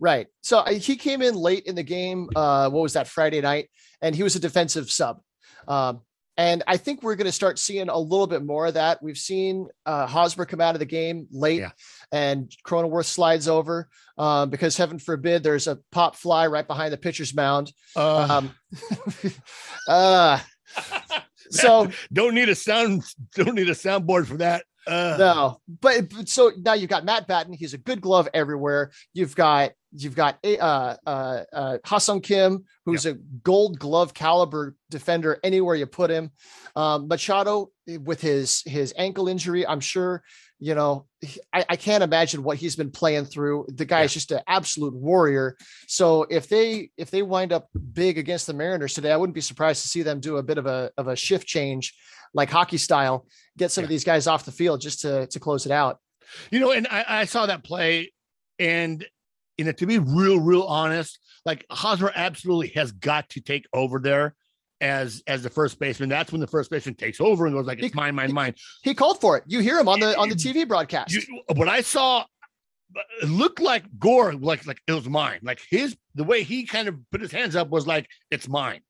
Speaker 3: Right. So uh, he came in late in the game. Uh, what was that Friday night? And he was a defensive sub. Um, and I think we're going to start seeing a little bit more of that. We've seen uh, Hosmer come out of the game late,
Speaker 2: Yeah.
Speaker 3: and Cronenworth slides over um, because heaven forbid there's a pop fly right behind the pitcher's mound.
Speaker 2: Uh,
Speaker 3: Um, *laughs* *laughs* uh, so *laughs*
Speaker 2: don't need a sound, don't need a soundboard for that. Uh,
Speaker 3: no, but, but so now you've got Matt Batten. He's a good glove everywhere. You've got you've got uh uh uh Ha-Seong Kim, who's a Gold Glove caliber defender anywhere you put him. Um, Machado with his his ankle injury, I'm sure. You know, I, I can't imagine what he's been playing through. The guy is just an absolute warrior. So if they if they wind up big against the Mariners today, I wouldn't be surprised to see them do a bit of a of a shift change, like hockey style, get some of these guys off the field just to to close it out.
Speaker 2: You know, and I, I saw that play, and you know, to be real, real honest, like Hosmer absolutely has got to take over there as as the first baseman. That's when the first baseman takes over and goes like, "It's
Speaker 3: He-
Speaker 2: mine, mine, mine."
Speaker 3: He called for it. You hear him on the on the TV broadcast.
Speaker 2: You, what I saw, it looked like Gore, like like it was mine. Like his the way he kind of put his hands up was like, "It's mine."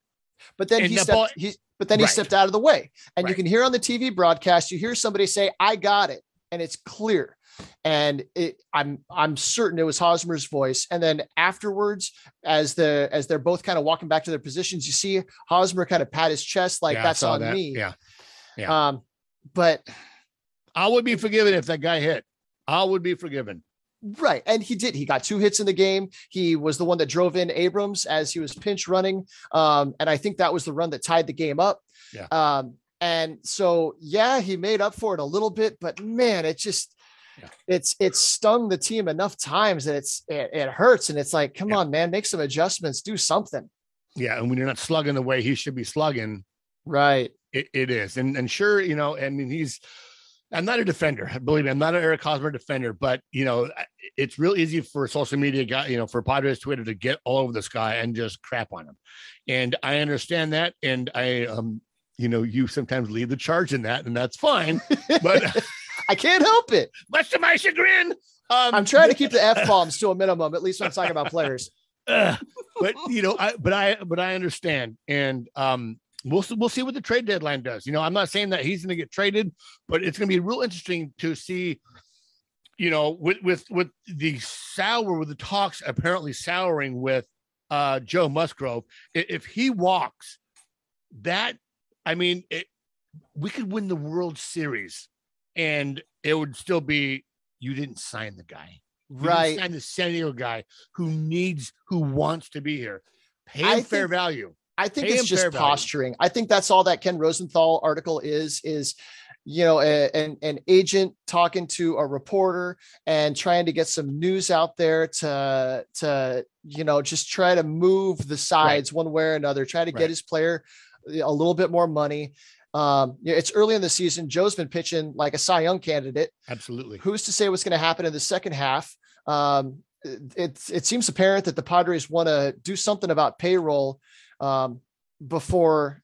Speaker 3: But then he
Speaker 2: the
Speaker 3: stepped
Speaker 2: ball-
Speaker 3: he but then he
Speaker 2: Right.
Speaker 3: stepped out of the way. And you can hear on the TV broadcast, you hear somebody say, I got it. And it's clear. And it, I'm I'm certain it was Hosmer's voice. And then afterwards, as the as they're both kind of walking back to their positions, you see Hosmer kind of pat his chest like
Speaker 2: Yeah,
Speaker 3: that's on
Speaker 2: that.
Speaker 3: me.
Speaker 2: Yeah, yeah.
Speaker 3: Um, but
Speaker 2: I would be forgiven if that guy hit. I would be forgiven.
Speaker 3: Right. And he did. He got two hits in the game. He was the one that drove in Abrams as he was pinch running. Um, and I think that was the run that tied the game up.
Speaker 2: Yeah.
Speaker 3: Um, and so, yeah, he made up for it a little bit, but man, it just,
Speaker 2: Yeah.
Speaker 3: it's, it's stung the team enough times that it's, it, it hurts. And it's like, come
Speaker 2: Yeah.
Speaker 3: on, man, make some adjustments, do something.
Speaker 2: Yeah, and when you're not slugging the way he should be slugging,
Speaker 3: Right.
Speaker 2: it, it is. And and sure, you know, I mean, he's. I'm not a defender. Believe me, I'm not an Eric Hosmer defender. But you know, it's real easy for social media guy, you know, for Padres Twitter to get all over this guy and just crap on him. And I understand that, and I, um, you know, you sometimes lead the charge in that, and that's fine. But *laughs*
Speaker 3: I can't help it.
Speaker 2: much to my chagrin, um,
Speaker 3: I'm trying to keep the F bombs to a minimum, at least when I'm talking about players. *laughs*
Speaker 2: But you know, I but I but I understand, and um, we'll we'll see what the trade deadline does. You know, I'm not saying that he's going to get traded, but it's going to be real interesting to see. You know, with with with the sour with the talks apparently souring with uh Joe Musgrove, if he walks, that I mean, it, we could win the World Series, and it would still be you didn't sign the guy. You didn't
Speaker 3: Right.
Speaker 2: sign the San Diego guy who needs, who wants to be here. Pay fair
Speaker 3: think-
Speaker 2: value.
Speaker 3: I think
Speaker 2: Pay
Speaker 3: it's just
Speaker 2: fair value.
Speaker 3: posturing. I think that's all that Ken Rosenthal article is is you know a- an an agent talking to a reporter and trying to get some news out there to to you know just try to move the sides one way or another try to
Speaker 2: Right.
Speaker 3: get his player a little bit more money um it's early in the season joe's been pitching like a cy young candidate
Speaker 2: Absolutely.
Speaker 3: who's to say what's going to happen in the second half? Um, it, it seems apparent that the Padres want to do something about payroll um, before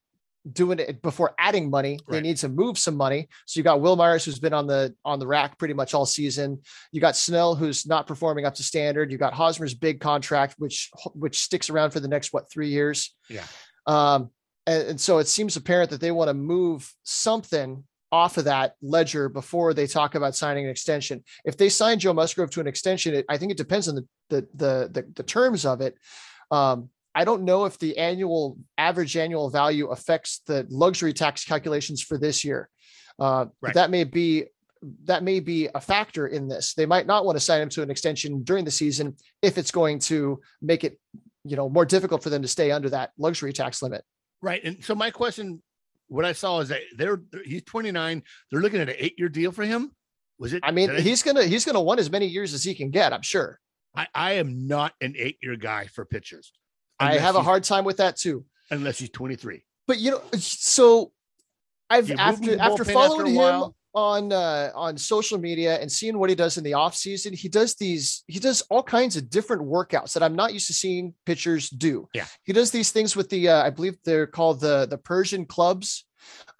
Speaker 3: doing it before adding money. They need to move some money. So you got Wil Myers, who's been on the on the rack pretty much all season. You got Snell, who's not performing up to standard. You got Hosmer's big contract, which which sticks around for the next what three years.
Speaker 2: Yeah.
Speaker 3: Um, and, and so it seems apparent that they want to move something off of that ledger before they talk about signing an extension. If they sign Joe Musgrove to an extension, it, I think it depends on the the the the, the terms of it. Um, I don't know if the annual average annual value affects the luxury tax calculations for this year. Uh,
Speaker 2: Right.
Speaker 3: That may be that may be a factor in this. They might not want to sign him to an extension during the season if it's going to make it, you know, more difficult for them to stay under that luxury tax limit.
Speaker 2: Right. And so my question, what I saw is that they're he's 29. They're looking at an eight-year deal for him. Was it?
Speaker 3: I mean, he's gonna he's gonna want as many years as he can get. I'm sure.
Speaker 2: I, I am not an eight-year guy for pitchers.
Speaker 3: I have a hard time with that too.
Speaker 2: unless he's 23.
Speaker 3: But you know, so I've after after following
Speaker 2: after
Speaker 3: him on uh on social media and seeing what he does in the off season, he does these he does all kinds of different workouts that I'm not used to seeing pitchers do.
Speaker 2: Yeah.
Speaker 3: He does these things with the uh, I believe they're called the the Persian clubs.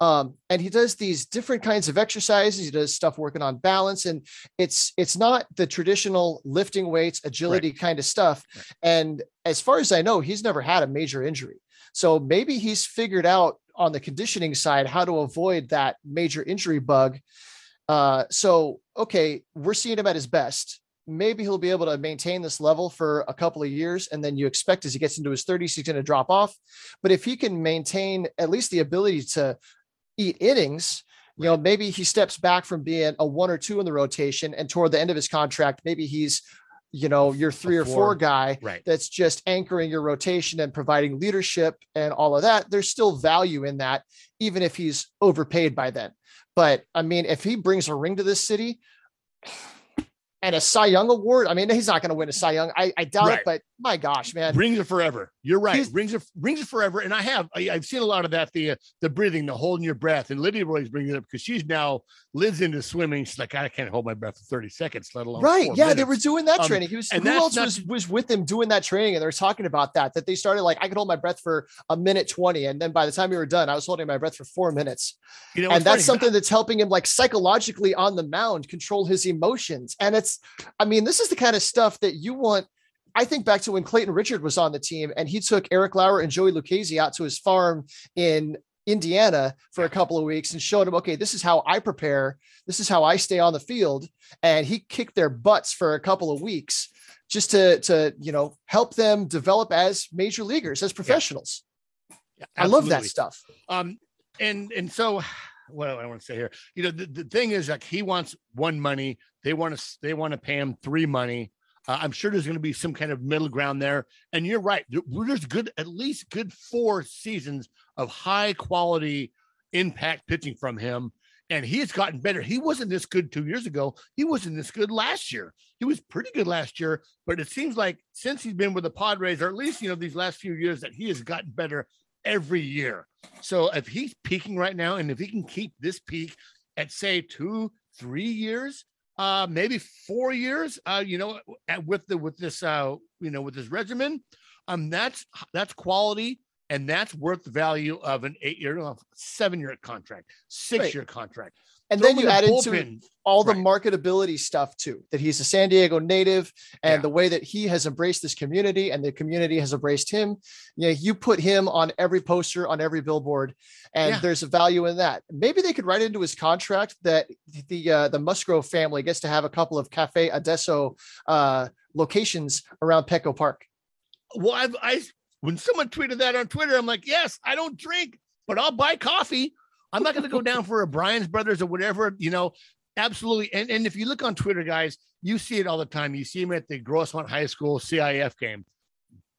Speaker 3: Um, and he does these different kinds of exercises. He does stuff working on balance, and it's it's not the traditional lifting weights, agility kind of stuff.
Speaker 2: Right.
Speaker 3: And as far as I know, he's never had a major injury. So maybe he's figured out on the conditioning side how to avoid that major injury bug. Uh, so okay, we're seeing him at his best. Maybe he'll be able to maintain this level for a couple of years, and then you expect as he gets into his 30s, he's going to drop off. But if he can maintain at least the ability to eat innings, you know, maybe he steps back from being a one or two in the rotation, and toward the end of his contract, maybe he's, you know, your three or
Speaker 2: four.
Speaker 3: four guy
Speaker 2: Right.
Speaker 3: that's just anchoring your rotation and providing leadership and all of that. There's still value in that, even if he's overpaid by then. But I mean, if he brings a ring to this city and a Cy Young award, I mean, he's not going to win a Cy Young. I, I doubt
Speaker 2: Right.
Speaker 3: it, but my gosh, man.
Speaker 2: Rings it forever. You're right.
Speaker 3: He's-
Speaker 2: Rings it rings it forever. And I have I, I've seen a lot of that the uh, the breathing, the holding your breath. And Lydia Roy's bringing it up because she's now lives into swimming. She's like, I can't hold my breath for 30 seconds, let alone
Speaker 3: Right. Yeah, they were doing that
Speaker 2: Um,
Speaker 3: training. He was
Speaker 2: and
Speaker 3: who else
Speaker 2: not-
Speaker 3: was was with him doing that training? And they were talking about that, that they started like I could hold my breath for a minute 20. And then by the time we were done, I was holding my breath for four minutes.
Speaker 2: You know,
Speaker 3: and that's
Speaker 2: funny,
Speaker 3: something that's helping him like psychologically on the mound control his emotions and it's i mean this is the kind of stuff that you want i think back to when clayton richard was on the team and he took eric lauer and joey lucchesi out to his farm in indiana for a couple of weeks and showed him okay this is how i prepare. This is how i stay on the field. And he kicked their butts for a couple of weeks just to to you know help them develop as major leaguers as professionals. Yeah, i love that stuff.
Speaker 2: Um, and and so what I want to say here? You know, the, the thing is like he wants one money, they want to they want to pay him three money. Uh, I'm sure there's going to be some kind of middle ground there. And you're right. There- There's good, at least good four seasons of high quality impact pitching from him. And he has gotten better. He wasn't this good two years ago. He wasn't this good last year. He was pretty good last year, but it seems like since he's been with the Padres, or at least, you know, these last few years, that he has gotten better every year. So if he's peaking right now, and if he can keep this peak at say two, three years, uh, maybe four years, uh, you know, at, with the with this uh, you know, with this regimen, um, that's that's quality and that's worth the value of an eight-year, uh, seven-year contract, six-year contract.
Speaker 3: And
Speaker 2: Throw
Speaker 3: then you
Speaker 2: in
Speaker 3: add
Speaker 2: the
Speaker 3: into it all the
Speaker 2: Right.
Speaker 3: marketability stuff too that he's a san diego native and
Speaker 2: Yeah.
Speaker 3: the way that he has embraced this community and the community has embraced him you know you put him on every poster on every billboard and
Speaker 2: Yeah.
Speaker 3: there's a value in that maybe they could write into his contract that the uh, the musgrove family gets to have a couple of cafe adesso uh locations around petco park
Speaker 2: Well, I've, I when someone tweeted that on Twitter, I'm like, yes, I don't drink, but I'll buy coffee. I'm not going to go down for a Brian's Brothers or whatever, you know. Absolutely. And and if you look on Twitter, guys, you see it all the time. You see him at the Grossmont High School CIF game,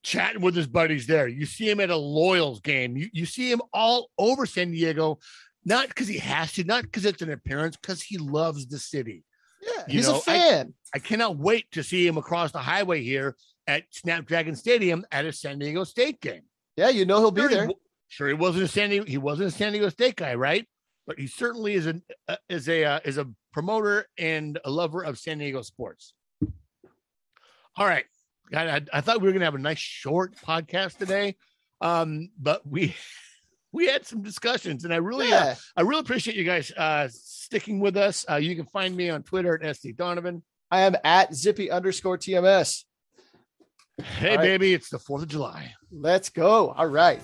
Speaker 2: chatting with his buddies there. You see him at a Loyals game. You you see him all over San Diego, not because he has to, not because it's an appearance, because he loves the city.
Speaker 3: yeah
Speaker 2: You
Speaker 3: he's
Speaker 2: know,
Speaker 3: a
Speaker 2: I-
Speaker 3: fan
Speaker 2: I cannot wait to see him across the highway here at Snapdragon Stadium at a San Diego State game.
Speaker 3: yeah you know he'll be there
Speaker 2: Sure, he wasn't a San Diego. He wasn't a San Diego State guy, right? But he certainly is an uh, is a uh, is a promoter and a lover of San Diego sports. All right, God, I, I thought we were gonna have a nice short podcast today, um, but we *laughs* we had some discussions, and I really, uh, I really appreciate you guys uh, sticking with us. Uh, you can find me on Twitter at SD Donovan.
Speaker 3: I am at zippy underscore TMS.
Speaker 2: Hey,
Speaker 3: right.
Speaker 2: baby, it's the Fourth of July.
Speaker 3: Let's go. All right.